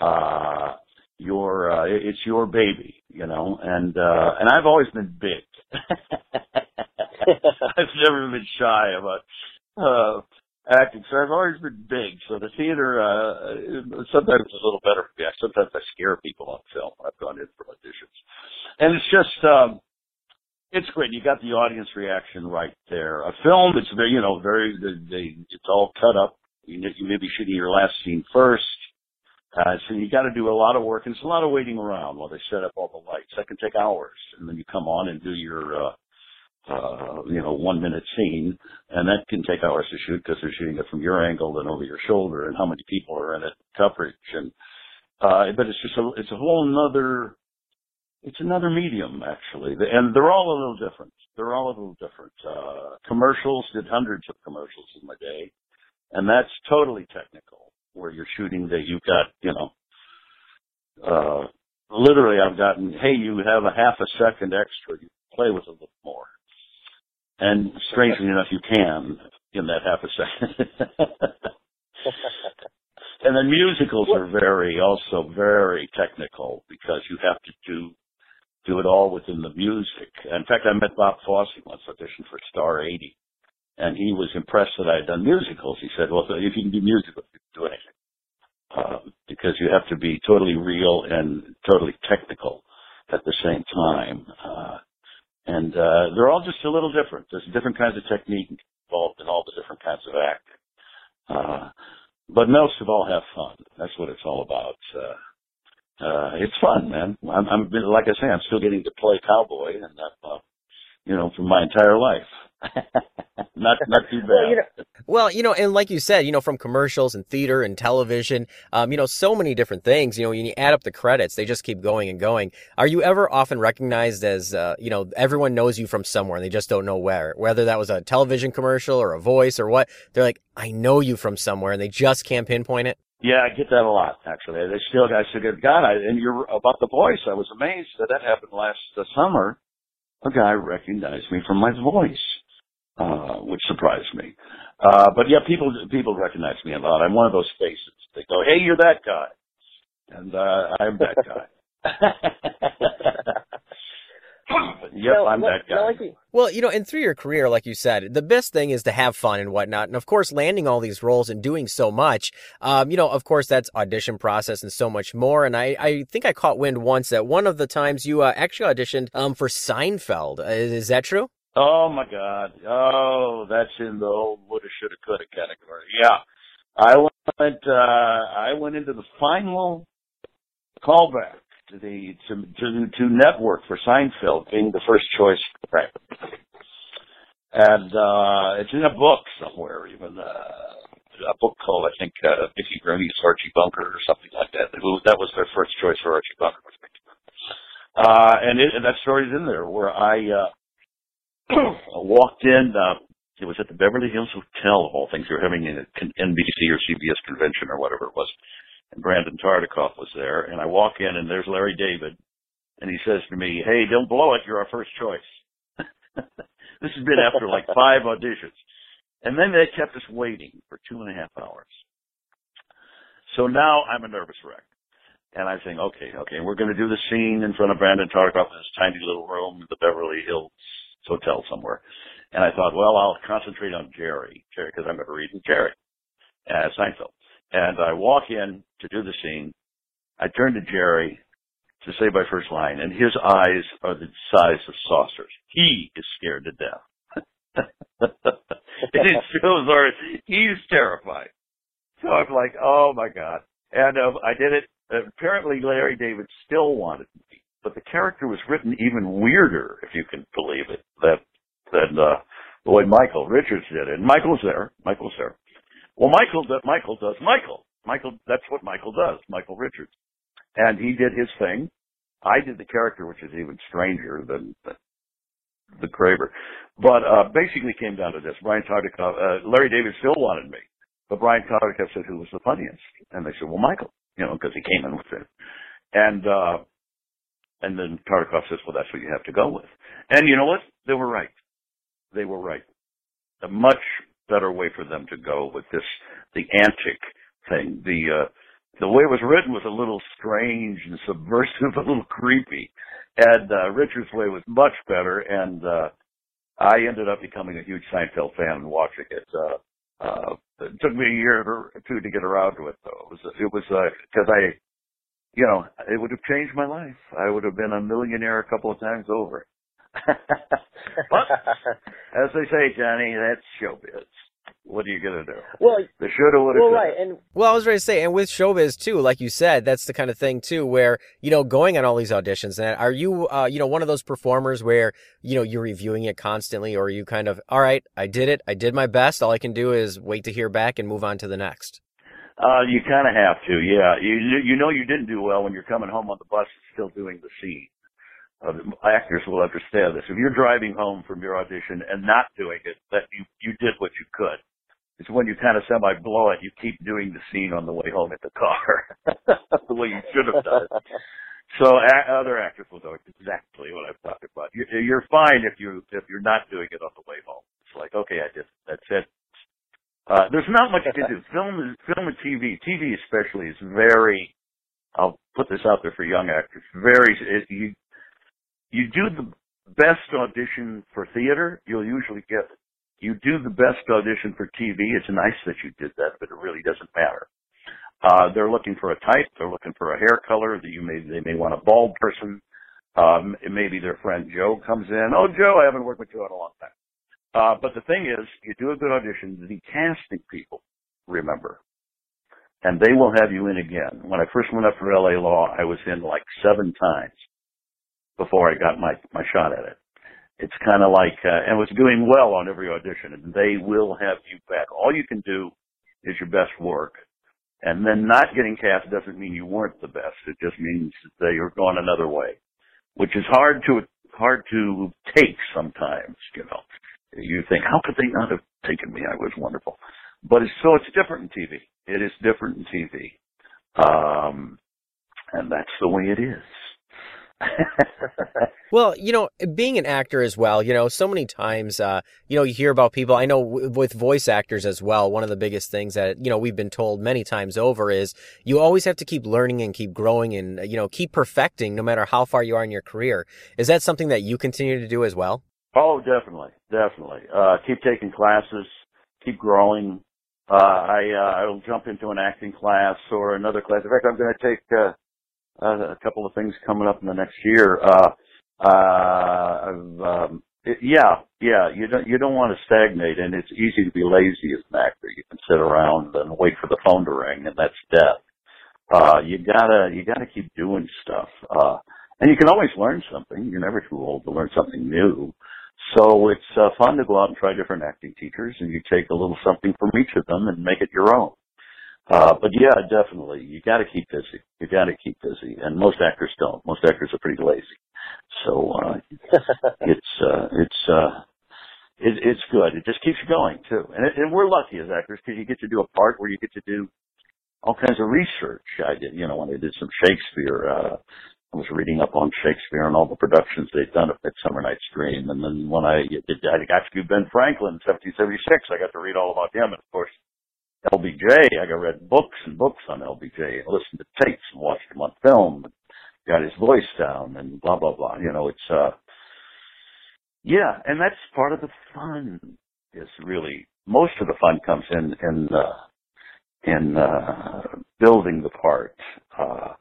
uh, your, uh, it's your baby, you know. And uh, and I've always been big. I've never been shy about uh, acting, so I've always been big. So the theater uh, sometimes is a little better for me. Sometimes I scare people on film. I've gone in for auditions, and it's just. Um, it's great. You got the audience reaction right there. A film, it's very, you know, very, they, they, it's all cut up. You, you may be shooting your last scene first. Uh, so you got to do a lot of work and it's a lot of waiting around while they set up all the lights. That can take hours. And then you come on and do your, uh, uh, you know, one minute scene and that can take hours to shoot because they're shooting it from your angle and over your shoulder and how many people are in it, coverage and, uh, but it's just a, it's a whole nother, it's another medium actually, and they're all a little different. They're all a little different. Uh, commercials did hundreds of commercials in my day, and that's totally technical. Where you're shooting that you've got, you know, uh, literally I've gotten, hey, you have a half a second extra. You play with a little more, and strangely enough, you can in that half a second. And then musicals are very, also very technical because you have to do do it all within the music. In fact, I met Bob Fosse once auditioned for Star 80, and he was impressed that I had done musicals. He said, "Well, if you can do musicals, you can do anything." Uh, because you have to be totally real and totally technical at the same time. Uh, and uh, they're all just a little different. There's different kinds of technique involved in all the different kinds of acting. Uh, but most of all have fun. That's what it's all about. Uh, uh, it's fun, man. I'm, I'm, like I say, I'm still getting to play cowboy and, that, uh, you know, for my entire life. Not, not too bad. Well, you know, well, you know, and like you said, you know, from commercials and theater and television, um, you know, so many different things. You know, when you add up the credits, they just keep going and going. Are you ever often recognized as, uh, you know, everyone knows you from somewhere and they just don't know where? Whether that was a television commercial or a voice or what, they're like, I know you from somewhere, and they just can't pinpoint it. Yeah, I get that a lot actually. They still, I still get, God, I, and you're about the voice. I was amazed that that happened last uh, summer. A guy recognized me from my voice, uh, which surprised me. Uh, but yeah, people, people recognize me a lot. I'm one of those faces. They go, Hey, you're that guy. And, uh, I'm that guy. yep, No, I'm well- that guy. no, like you- Well, you know, and through your career, like you said, the best thing is to have fun and whatnot. And of course, landing all these roles and doing so much, um, you know, of course, that's audition process and so much more. And I, I think I caught wind once that one of the times you uh, actually auditioned um, for Seinfeld. Uh, Is, is that true? Oh my God! Oh, that's in the old woulda, shoulda, coulda category. Yeah, I went. Uh, I went into the final callback to the to to, to network for Seinfeld being the first choice. Right. And uh it's in a book somewhere, even uh, a book called I think uh, Mickey Rooney's Archie Bunker or something like that. That was their first choice for Archie Bunker. Uh, and, it, and that story's in there where I. uh walked in. Uh, it was at the Beverly Hills Hotel, of all things. They were having a con- NBC or CBS convention or whatever it was. And Brandon Tartikoff was there. And I walk in, and there's Larry David. And he says to me, Hey, don't blow it. You're our first choice. this has been after like five auditions. And then they kept us waiting for two and a half hours. So now I'm a nervous wreck. And I'm saying, okay, okay, we're going to do the scene in front of Brandon Tartikoff in this tiny little room in the Beverly Hills Hotel somewhere. And I thought, well, I'll concentrate on Jerry, Jerry, because I'm going to Jerry as Seinfeld. And I walk in to do the scene. I turn to Jerry to say my first line, and his eyes are the size of saucers. He is scared to death. and it shows our, he's terrified. So I'm like, oh my God. And uh, I did it. Apparently Larry David still wanted but the character was written even weirder, if you can believe it, that, than, uh, the way Michael Richards did it. And Michael's there. Michael's there. Well, Michael, Michael does Michael. Michael, that's what Michael does, Michael Richards. And he did his thing. I did the character, which is even stranger than, than the Kramer. But, uh, basically came down to this. Brian Tartikoff, uh, Larry David still wanted me. But Brian Tartikoff said, who was the funniest? And they said, well, Michael, you know, because he came in with it. And, uh, and then Tartikoff says, well, that's what you have to go with. And you know what? They were right. They were right. A much better way for them to go with this, the antic thing. The, uh, the way it was written was a little strange and subversive, a little creepy. And, uh, Richard's way was much better. And, uh, I ended up becoming a huge Seinfeld fan and watching it. Uh, uh, it took me a year or two to get around to it though. It was, it was, uh, cause I, you know, it would have changed my life. I would have been a millionaire a couple of times over. but, as they say, Johnny, that's showbiz. What are you gonna do? Well, the shoulda, woulda, well, coulda. right, and well, I was ready to say, and with showbiz too, like you said, that's the kind of thing too, where you know, going on all these auditions, and are you, uh, you know, one of those performers where you know you're reviewing it constantly, or are you kind of, all right, I did it, I did my best, all I can do is wait to hear back and move on to the next. Uh, you kind of have to, yeah. You you know you didn't do well when you're coming home on the bus still doing the scene. Uh, actors will understand this. If you're driving home from your audition and not doing it, that you you did what you could. It's when you kind of semi blow it, you keep doing the scene on the way home in the car, the way you should have done it. So a- other actors will know exactly what I'm talking about. You, you're fine if you if you're not doing it on the way home. It's like okay, I did. That's it. Uh, there's not much to do. Film film and TV. TV especially is very. I'll put this out there for young actors. Very. It, you you do the best audition for theater, you'll usually get. You do the best audition for TV, it's nice that you did that, but it really doesn't matter. Uh, they're looking for a type, they're looking for a hair color that you may, they may want a bald person. Um, maybe their friend Joe comes in. Oh, Joe, I haven't worked with Joe in a long time. Uh, but the thing is, you do a good audition, the casting people remember. And they will have you in again. When I first went up for LA Law, I was in like seven times before I got my my shot at it. It's kind of like uh, and was doing well on every audition, and they will have you back. All you can do is your best work, and then not getting cast doesn't mean you weren't the best. It just means that you're going another way, which is hard to hard to take sometimes. You know, you think how could they not have taken me? I was wonderful, but it's so it's different in TV. It is different in TV, um, and that's the way it is. well, you know, being an actor as well, you know, so many times, uh, you know, you hear about people. I know w- with voice actors as well. One of the biggest things that you know we've been told many times over is you always have to keep learning and keep growing and you know keep perfecting no matter how far you are in your career. Is that something that you continue to do as well? Oh, definitely, definitely. Uh, keep taking classes, keep growing. Uh, I uh, I'll jump into an acting class or another class. In fact, I'm going to take. Uh, uh, a couple of things coming up in the next year. Uh, uh, um, it, yeah, yeah, you don't, you don't want to stagnate and it's easy to be lazy as an actor. You can sit around and wait for the phone to ring and that's death. Uh, you gotta, you gotta keep doing stuff. Uh, and you can always learn something. You're never too old to learn something new. So it's uh, fun to go out and try different acting teachers and you take a little something from each of them and make it your own. Uh, but yeah, definitely, you got to keep busy. You got to keep busy, and most actors don't. Most actors are pretty lazy, so uh, it's uh, it's uh, it, it's good. It just keeps you going too, and it, and we're lucky as actors because you get to do a part where you get to do all kinds of research. I did, you know, when I did some Shakespeare, uh, I was reading up on Shakespeare and all the productions they'd done of Midsummer Night's Dream. And then when I I got to Ben Franklin in 1776, I got to read all about him. And of course, LBJ, I got read books and books on LBJ and listened to tapes and watched him on film got his voice down and blah, blah, blah. You know, it's, uh, yeah, and that's part of the fun is really, most of the fun comes in, in, uh, in, uh, building the part, uh,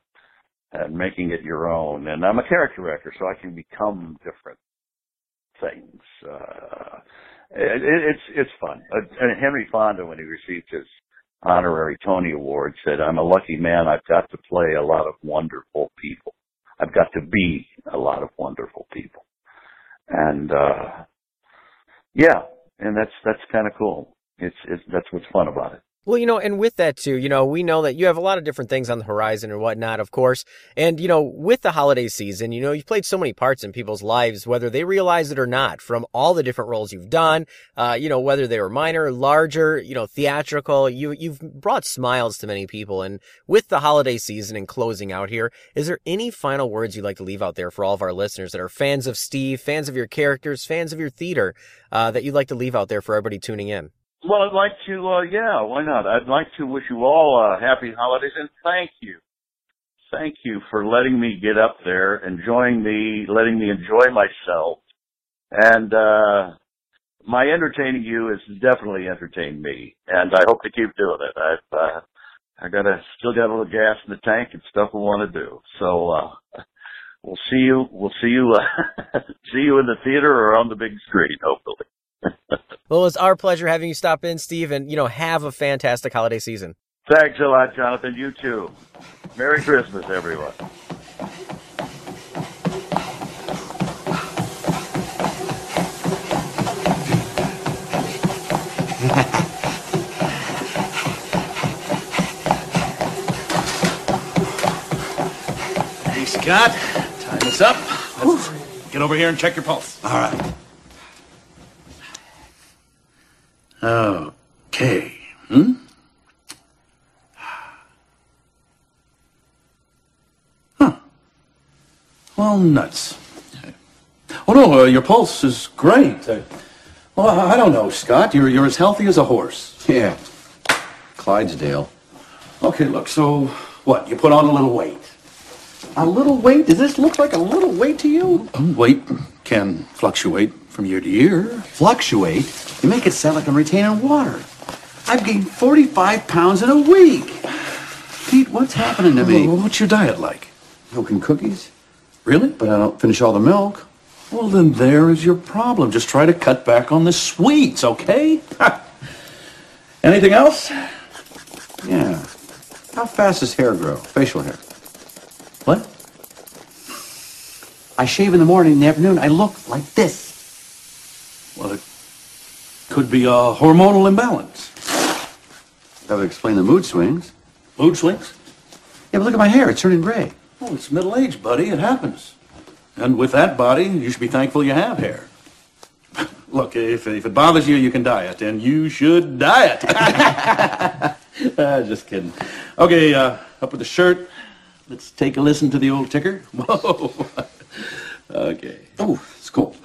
and making it your own. And I'm a character actor, so I can become different things. Uh, it, it's it's fun. Uh, and Henry Fonda, when he received his honorary Tony Award, said, "I'm a lucky man. I've got to play a lot of wonderful people. I've got to be a lot of wonderful people." And uh yeah, and that's that's kind of cool. It's it's that's what's fun about it. Well, you know, and with that too, you know, we know that you have a lot of different things on the horizon and whatnot, of course. And, you know, with the holiday season, you know, you've played so many parts in people's lives, whether they realize it or not, from all the different roles you've done, uh, you know, whether they were minor, larger, you know, theatrical, you, you've brought smiles to many people. And with the holiday season and closing out here, is there any final words you'd like to leave out there for all of our listeners that are fans of Steve, fans of your characters, fans of your theater, uh, that you'd like to leave out there for everybody tuning in? Well, I'd like to, uh, yeah, why not? I'd like to wish you all uh, happy holidays and thank you. Thank you for letting me get up there, enjoying me, letting me enjoy myself. And, uh, my entertaining you has definitely entertained me. And I hope to keep doing it. I've, uh, I gotta, still got a little gas in the tank and stuff we want to do. So, uh, we'll see you, we'll see you, uh, see you in the theater or on the big screen, hopefully. Well, it's our pleasure having you stop in, Steve, and, you know, have a fantastic holiday season. Thanks a lot, Jonathan. You too. Merry Christmas, everyone. Hey, Scott, time is up. Let's get over here and check your pulse. All right. Okay. Hmm? Huh. Well, nuts. Oh, no, uh, your pulse is great. Uh, well, I I don't know, Scott. You're, you're as healthy as a horse. Yeah. Clydesdale. Okay, look, so what? You put on a little weight. A little weight? Does this look like a little weight to you? Weight can fluctuate from year to year. Fluctuate? You make it sound like I'm retaining water. I've gained 45 pounds in a week. Pete, what's happening to me? Well, what's your diet like? Milk and cookies? Really? But I don't finish all the milk. Well, then there is your problem. Just try to cut back on the sweets, okay? Anything else? Yeah. How fast does hair grow? Facial hair. What? I shave in the morning, in the afternoon, I look like this. Well, it could be a hormonal imbalance. That would explain the mood swings. Mood swings? Yeah, but look at my hair. It's turning gray. Oh, it's middle age, buddy. It happens. And with that body, you should be thankful you have hair. Look, if, if it bothers you, you can diet, and you should diet. Ah, just kidding. Okay, uh, up with the shirt. Let's take a listen to the old ticker. Whoa. okay. Oh, it's cool.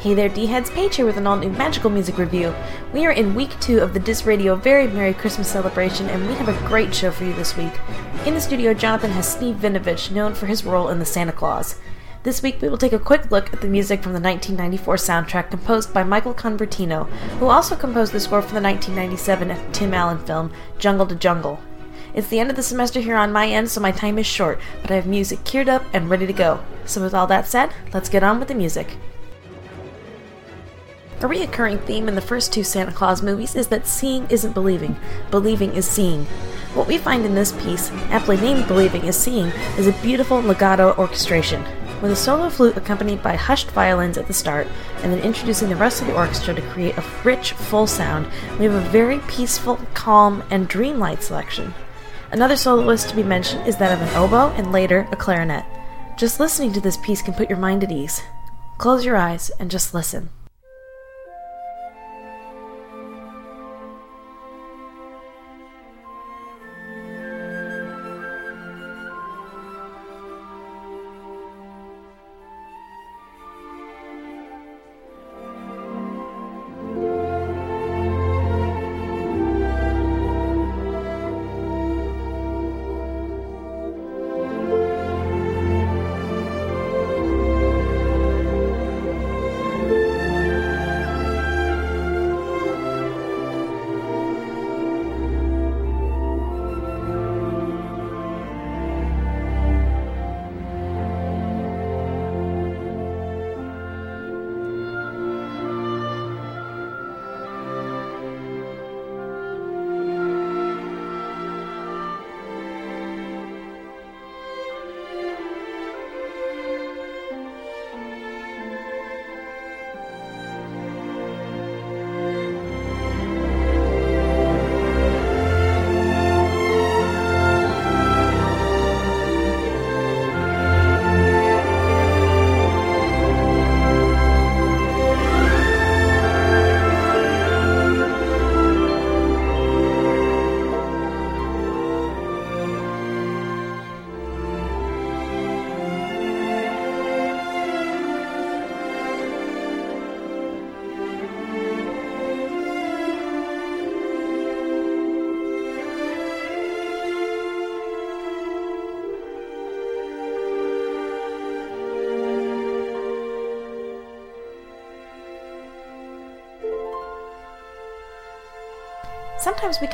Hey there, D-Heads, Paige here with an all-new magical music review. We are in week two of the Diz Radio Very Merry Christmas celebration, and we have a great show for you this week. In the studio, Jonathan has Steve Vinovich, known for his role in The Santa Clause. This week, we will take a quick look at the music from the 1994 soundtrack composed by Michael Convertino, who also composed the score for the 1997 Tim Allen film Jungle to Jungle. It's the end of the semester here on my end, so my time is short, but I have music queued up and ready to go. So, with all that said, let's get on with the music. A reoccurring theme in the first two Santa Clause movies is that seeing isn't believing, believing is seeing. What we find in this piece, aptly named Believing is Seeing, is a beautiful legato orchestration. With a solo flute accompanied by hushed violins at the start, and then introducing the rest of the orchestra to create a rich, full sound, we have a very peaceful, calm, and dreamlike selection. Another soloist to be mentioned is that of an oboe and later a clarinet. Just listening to this piece can put your mind at ease. Close your eyes and just listen.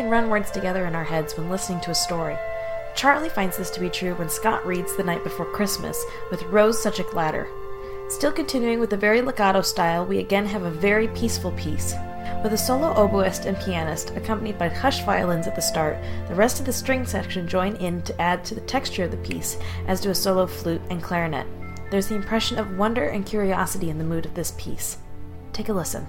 Can run words together in our heads when listening to a story. Charlie finds this to be true when Scott reads The Night Before Christmas with Rose Suchak Ladder. Still continuing with the very legato style, we again have a very peaceful piece. With a solo oboist and pianist, accompanied by hushed violins at the start, the rest of the string section join in to add to the texture of the piece, as do a solo flute and clarinet. There's the impression of wonder and curiosity in the mood of this piece. Take a listen.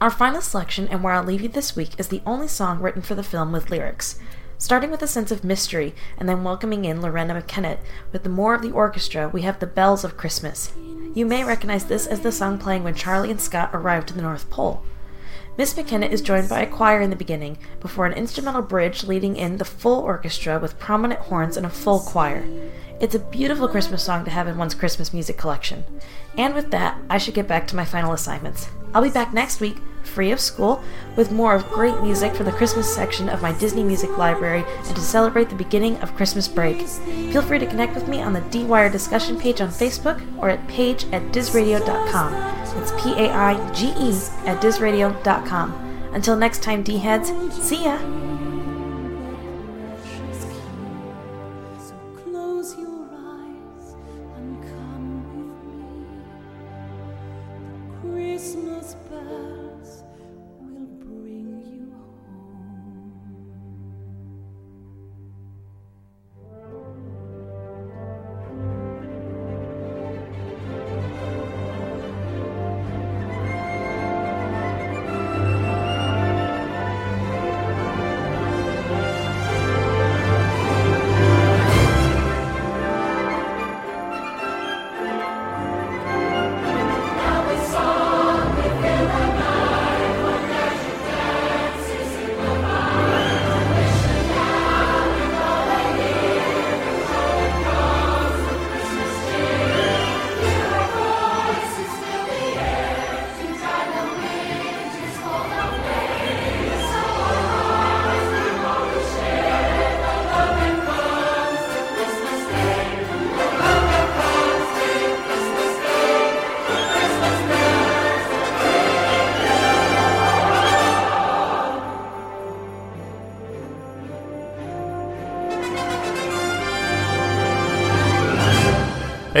Our final selection, and where I'll leave you this week, is the only song written for the film with lyrics. Starting with a sense of mystery, and then welcoming in Loreena McKennitt with the more of the orchestra, we have The Bells of Christmas. You may recognize this as the song playing when Charlie and Scott arrive to the North Pole. Miss McKennitt is joined by a choir in the beginning, before an instrumental bridge leading in the full orchestra with prominent horns and a full choir. It's a beautiful Christmas song to have in one's Christmas music collection. And with that, I should get back to my final assignments. I'll be back next week, free of school, with more of great music from the Christmas section of my Disney Music Library and to celebrate the beginning of Christmas break. Feel free to connect with me on the D-Wire discussion paige on Facebook or at page at dizradio.com. It's P-A-I-G-E at dizradio.com. Until next time, D-heads, see ya!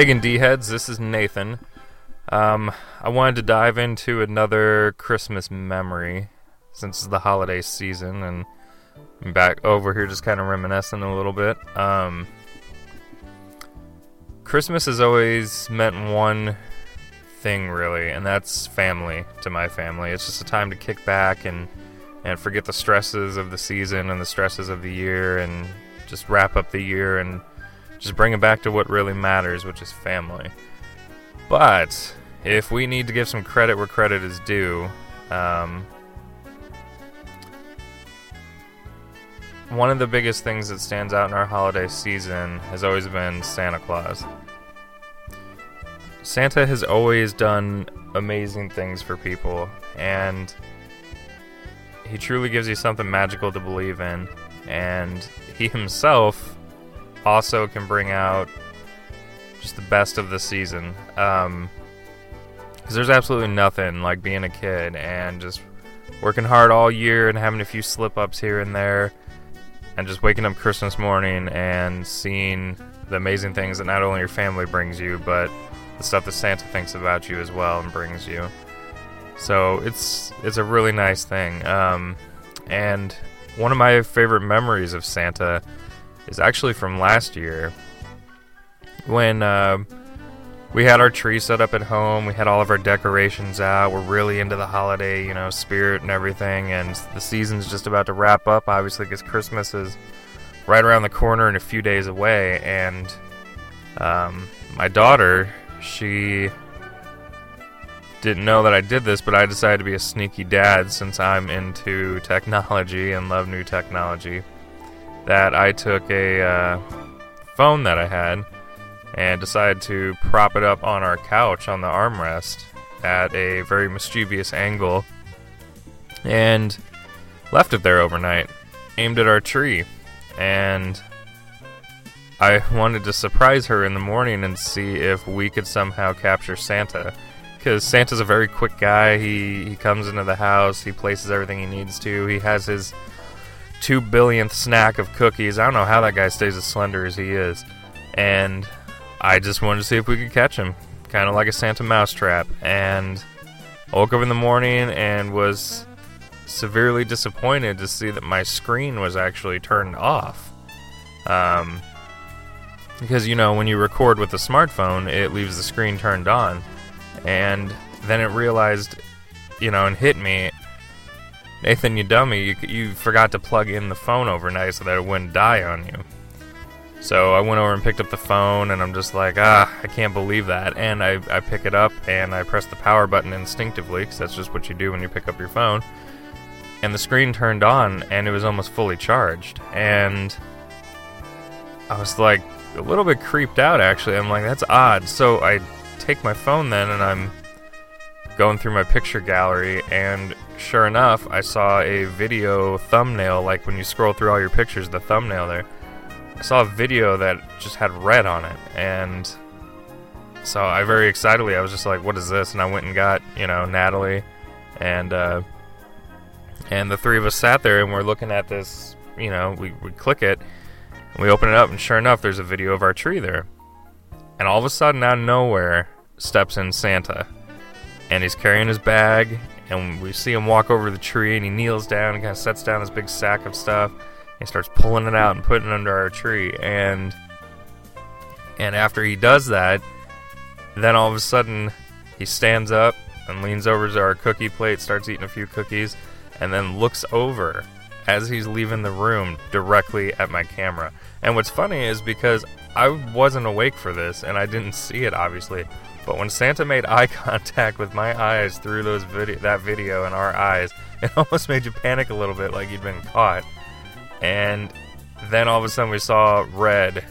Hey again, D heads. This is Nathan. Um, I wanted to dive into another Christmas memory since it's the holiday season, and I'm back over here just kind of reminiscing a little bit. Um, Christmas has always meant one thing, really, and that's family to my family. It's just a time to kick back and and forget the stresses of the season and the stresses of the year, and just wrap up the year and just bring it back to what really matters, which is family. But if we need to give some credit where credit is due, um, one of the biggest things that stands out in our holiday season has always been Santa Claus. Santa has always done amazing things for people, and he truly gives you something magical to believe in. And he himself also can bring out just the best of the season. Um, because there's absolutely nothing like being a kid and just working hard all year and having a few slip ups here and there, and just waking up Christmas morning and seeing the amazing things that not only your family brings you, but the stuff that Santa thinks about you as well and brings you. So it's it's a really nice thing. Um, and one of my favorite memories of Santa is actually from last year when uh, we had our tree set up at home. We had all of our decorations out. We're really into the holiday, you know, spirit and everything. And the season's just about to wrap up, obviously, because Christmas is right around the corner and a few days away. And um, my daughter, she didn't know that I did this, but I decided to be a sneaky dad since I'm into technology and love new technology. That I took a uh, phone that I had and decided to prop it up on our couch on the armrest at a very mischievous angle and left it there overnight, aimed at our tree. And I wanted to surprise her in the morning and see if we could somehow capture Santa. Because Santa's a very quick guy. He, he comes into the house, he places everything he needs to, he has his two billionth snack of cookies. I don't know how that guy stays as slender as he is. And I just wanted to see if we could catch him, kind of like a Santa mousetrap. And I woke up in the morning and was severely disappointed to see that my screen was actually turned off. Um, because you know when you record with a smartphone, it leaves the screen turned on, and then it realized, you know, and hit me. Nathan, you dummy, you, you forgot to plug in the phone overnight so that it wouldn't die on you. So I went over and picked up the phone, and I'm just like, ah, I can't believe that. And I, I pick it up and I press the power button instinctively, because that's just what you do when you pick up your phone. And the screen turned on, and it was almost fully charged. And I was like a little bit creeped out, actually. I'm like, that's odd. So I take my phone then, and I'm going through my picture gallery, and sure enough, I saw a video thumbnail, like when you scroll through all your pictures, the thumbnail there. I saw a video that just had red on it, and so I very excitedly I was just like, "What is this?" And I went and got you know Natalie, and uh, and the three of us sat there and we're looking at this. You know, we we click it, we open it up, and sure enough, there's a video of our tree there. And all of a sudden, out of nowhere, steps in Santa, and he's carrying his bag, and we see him walk over the tree, and he kneels down and kind of sets down this big sack of stuff he starts pulling it out and putting it under our tree. And and after he does that then all of a sudden he stands up and leans over to our cookie plate starts eating a few cookies and then looks over as he's leaving the room directly at my camera. And what's funny is because i wasn't awake for this and i didn't see it obviously but when santa made eye contact with my eyes through those video that video and our eyes it almost made you panic a little bit like you'd been caught and then all of a sudden we saw Red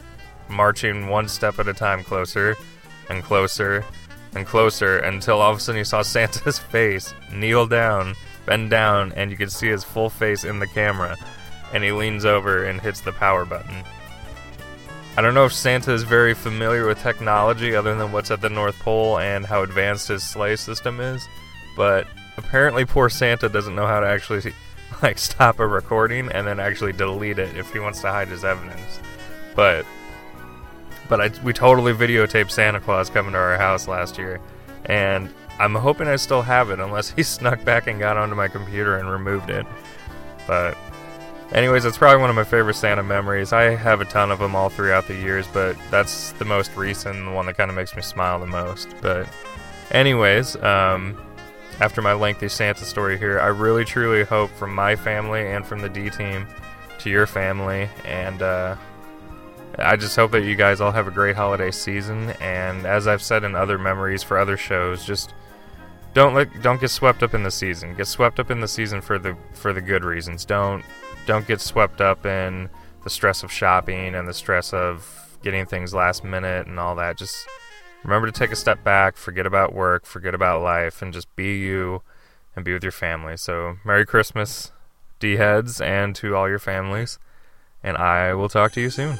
marching one step at a time closer and closer and closer until all of a sudden you saw Santa's face kneel down, bend down, and you could see his full face in the camera. And he leans over and hits the power button. I don't know if Santa is very familiar with technology other than what's at the North Pole and how advanced his sleigh system is, but apparently poor Santa doesn't know how to actually like stop a recording and then actually delete it if he wants to hide his evidence. But but I, we totally videotaped Santa Claus coming to our house last year, and I'm hoping I still have it unless he snuck back and got onto my computer and removed it. But, anyways, it's probably one of my favorite Santa memories. I have a ton of them all throughout the years, but that's the most recent, the one that kind of makes me smile the most. But, anyways, um, after my lengthy Santa story here, I really truly hope from my family and from the D team to your family, and uh, I just hope that you guys all have a great holiday season. And as I've said in other memories for other shows, just don't let don't get swept up in the season. Get swept up in the season for the for the good reasons. Don't don't get swept up in the stress of shopping and the stress of getting things last minute and all that. Just remember to take a step back, forget about work, forget about life, and just be you and be with your family. So Merry Christmas, D heads, and to all your families. And I will talk to you soon.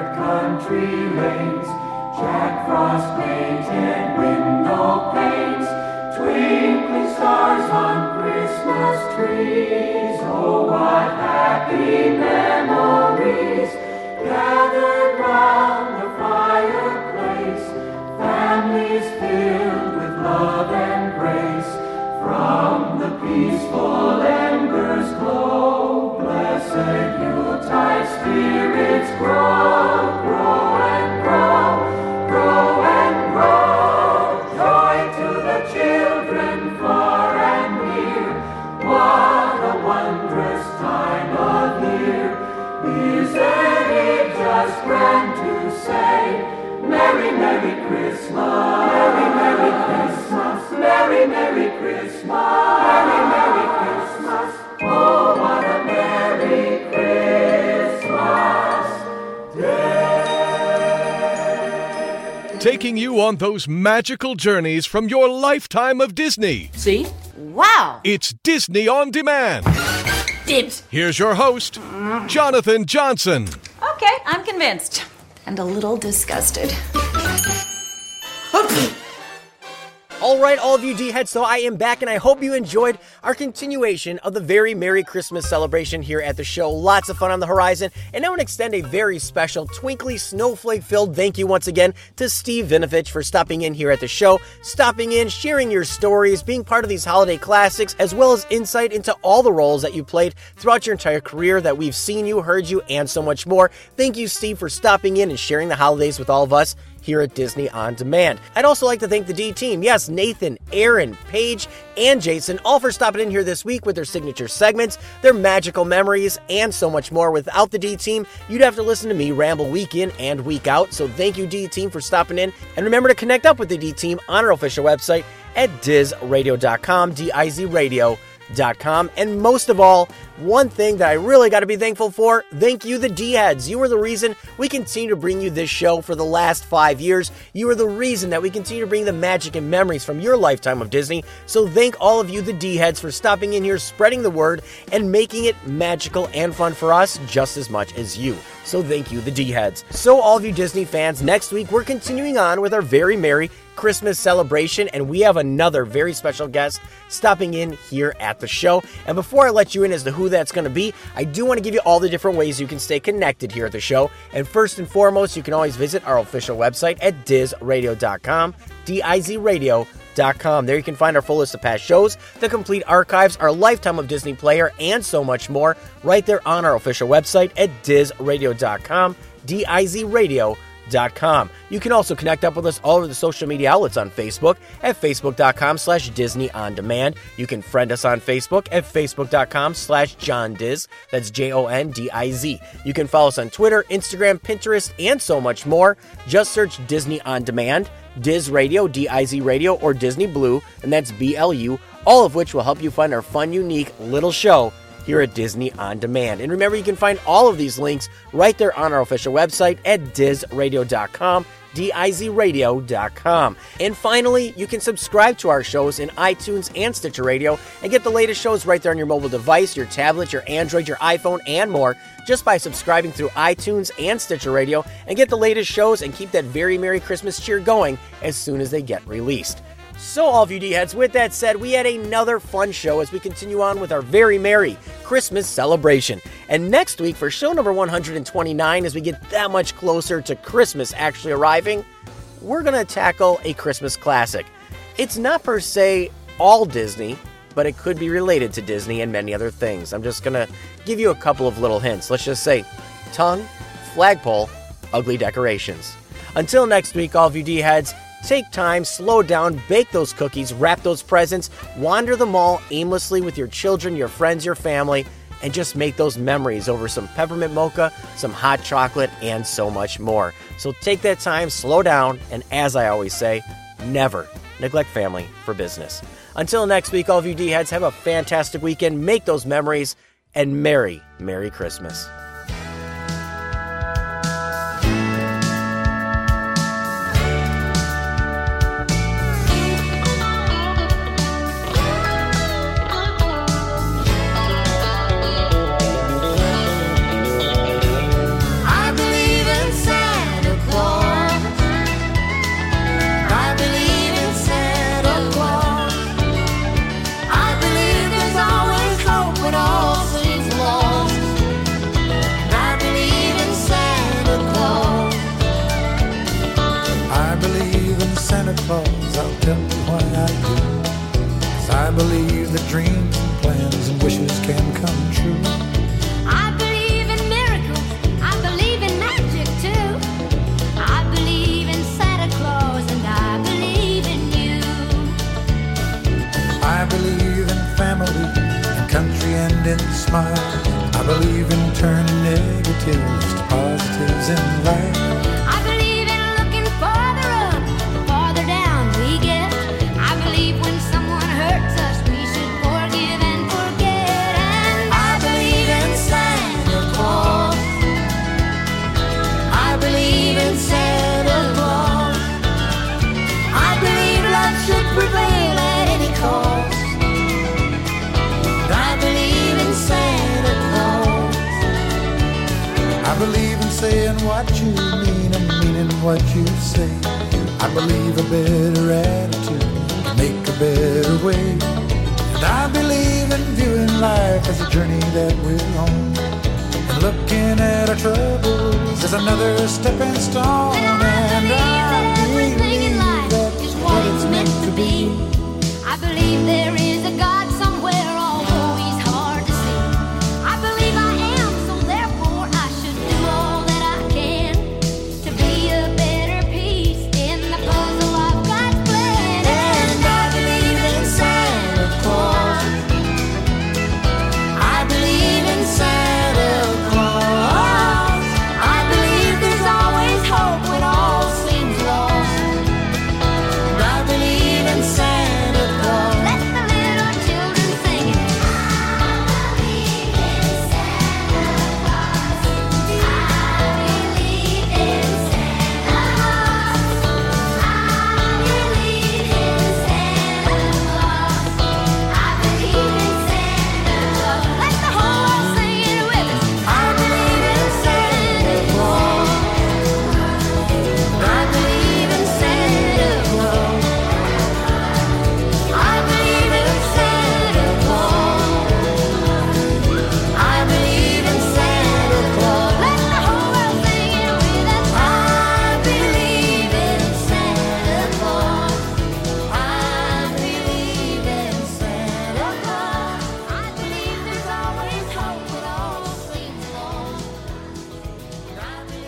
country lanes. Jack Frost painted window panes. Twinkling stars on Christmas trees. Oh, what happy memories. Gathered round the fireplace. Families filled with love and grace. From the peaceful embers glow. Blessed Yuletide spirits grow, grow and grow, grow and grow. Joy to the children far and near. What a wondrous time of year. Isn't it just grand to say, Merry, Merry Christmas, Taking you on those magical journeys from your lifetime of Disney. See? Wow. It's Disney on Demand. Dibs. Here's your host, mm. Jonathan Johnson. Okay, I'm convinced. And a little disgusted. All right, all of you D heads, so I am back, and I hope you enjoyed our continuation of the very Merry Christmas celebration here at the show. Lots of fun on the horizon, and I want to extend a very special, twinkly, snowflake filled thank you once again to Steve Vinovich for stopping in here at the show, stopping in, sharing your stories, being part of these holiday classics, as well as insight into all the roles that you played throughout your entire career that we've seen you, heard you, and so much more. Thank you, Steve, for stopping in and sharing the holidays with all of us here at Disney On Demand. I'd also like to thank the D team. Yes, Nathan, Aaron, Paige, and Jason, all for stopping in here this week with their signature segments, their magical memories, and so much more. Without the D team, you'd have to listen to me ramble week in and week out. So thank you, D team, for stopping in. And remember to connect up with the D team on our official website at dizradio.com, D I Z radio. Com. And most of all, one thing that I really got to be thankful for thank you, the D heads. You are the reason we continue to bring you this show for the last five years. You are the reason that we continue to bring the magic and memories from your lifetime of Disney. So thank all of you, the D heads, for stopping in here, spreading the word, and making it magical and fun for us just as much as you. So thank you, the D heads. So, all of you Disney fans, next week we're continuing on with our very merry Christmas celebration, and we have another very special guest stopping in here at the show. And before I let you in as to who that's going to be, I do want to give you all the different ways you can stay connected here at the show. And first and foremost, you can always visit our official website at dizradio.com, D I Z radio. There you can find our full list of past shows, the complete archives, our lifetime of Disney player, and so much more right there on our official website at dizradio.com, D I Z radio. Com. You can also connect up with us all over the social media outlets on Facebook at facebook.com slash Disney On Demand. You can friend us on Facebook at facebook.com slash John Diz. That's J-O-N-D-I-Z. You can follow us on Twitter, Instagram, Pinterest, and so much more. Just search Disney On Demand. Diz Radio, D I Z Radio, or Disney Blu, and that's B L U, all of which will help you find our fun, unique little show here at Disney On Demand. And remember, you can find all of these links right there on our official website at dizradio.com. DIZradio.com. And finally, you can subscribe to our shows in iTunes and Stitcher Radio and get the latest shows right there on your mobile device, your tablet, your Android, your iPhone, and more just by subscribing through iTunes and Stitcher Radio and get the latest shows and keep that very Merry Christmas cheer going as soon as they get released. So, all of you D heads, with that said, we had another fun show as we continue on with our very merry Christmas celebration. And next week, for show number 129, as we get that much closer to Christmas actually arriving, we're going to tackle a Christmas classic. It's not per se all Disney, but it could be related to Disney and many other things. I'm just going to give you a couple of little hints. Let's just say tongue, flagpole, ugly decorations. Until next week, all of you D heads, take time, slow down, bake those cookies, wrap those presents, wander the mall aimlessly with your children, your friends, your family, and just make those memories over some peppermint mocha, some hot chocolate, and so much more. So take that time, slow down, and as I always say, never neglect family for business. Until next week, all of you D heads, have a fantastic weekend, make those memories, and Merry, Merry Christmas. Dreams and plans and wishes can come true. I believe in miracles. I believe in magic too. I believe in Santa Claus and I believe in you. I believe in family, in country and in smiles. I believe in turning negatives I believe a better attitude can make a better way. And I believe in viewing life as a journey that we're on. And looking at our troubles as another stepping stone. And I Everything in life is what it's meant to be. I believe there is a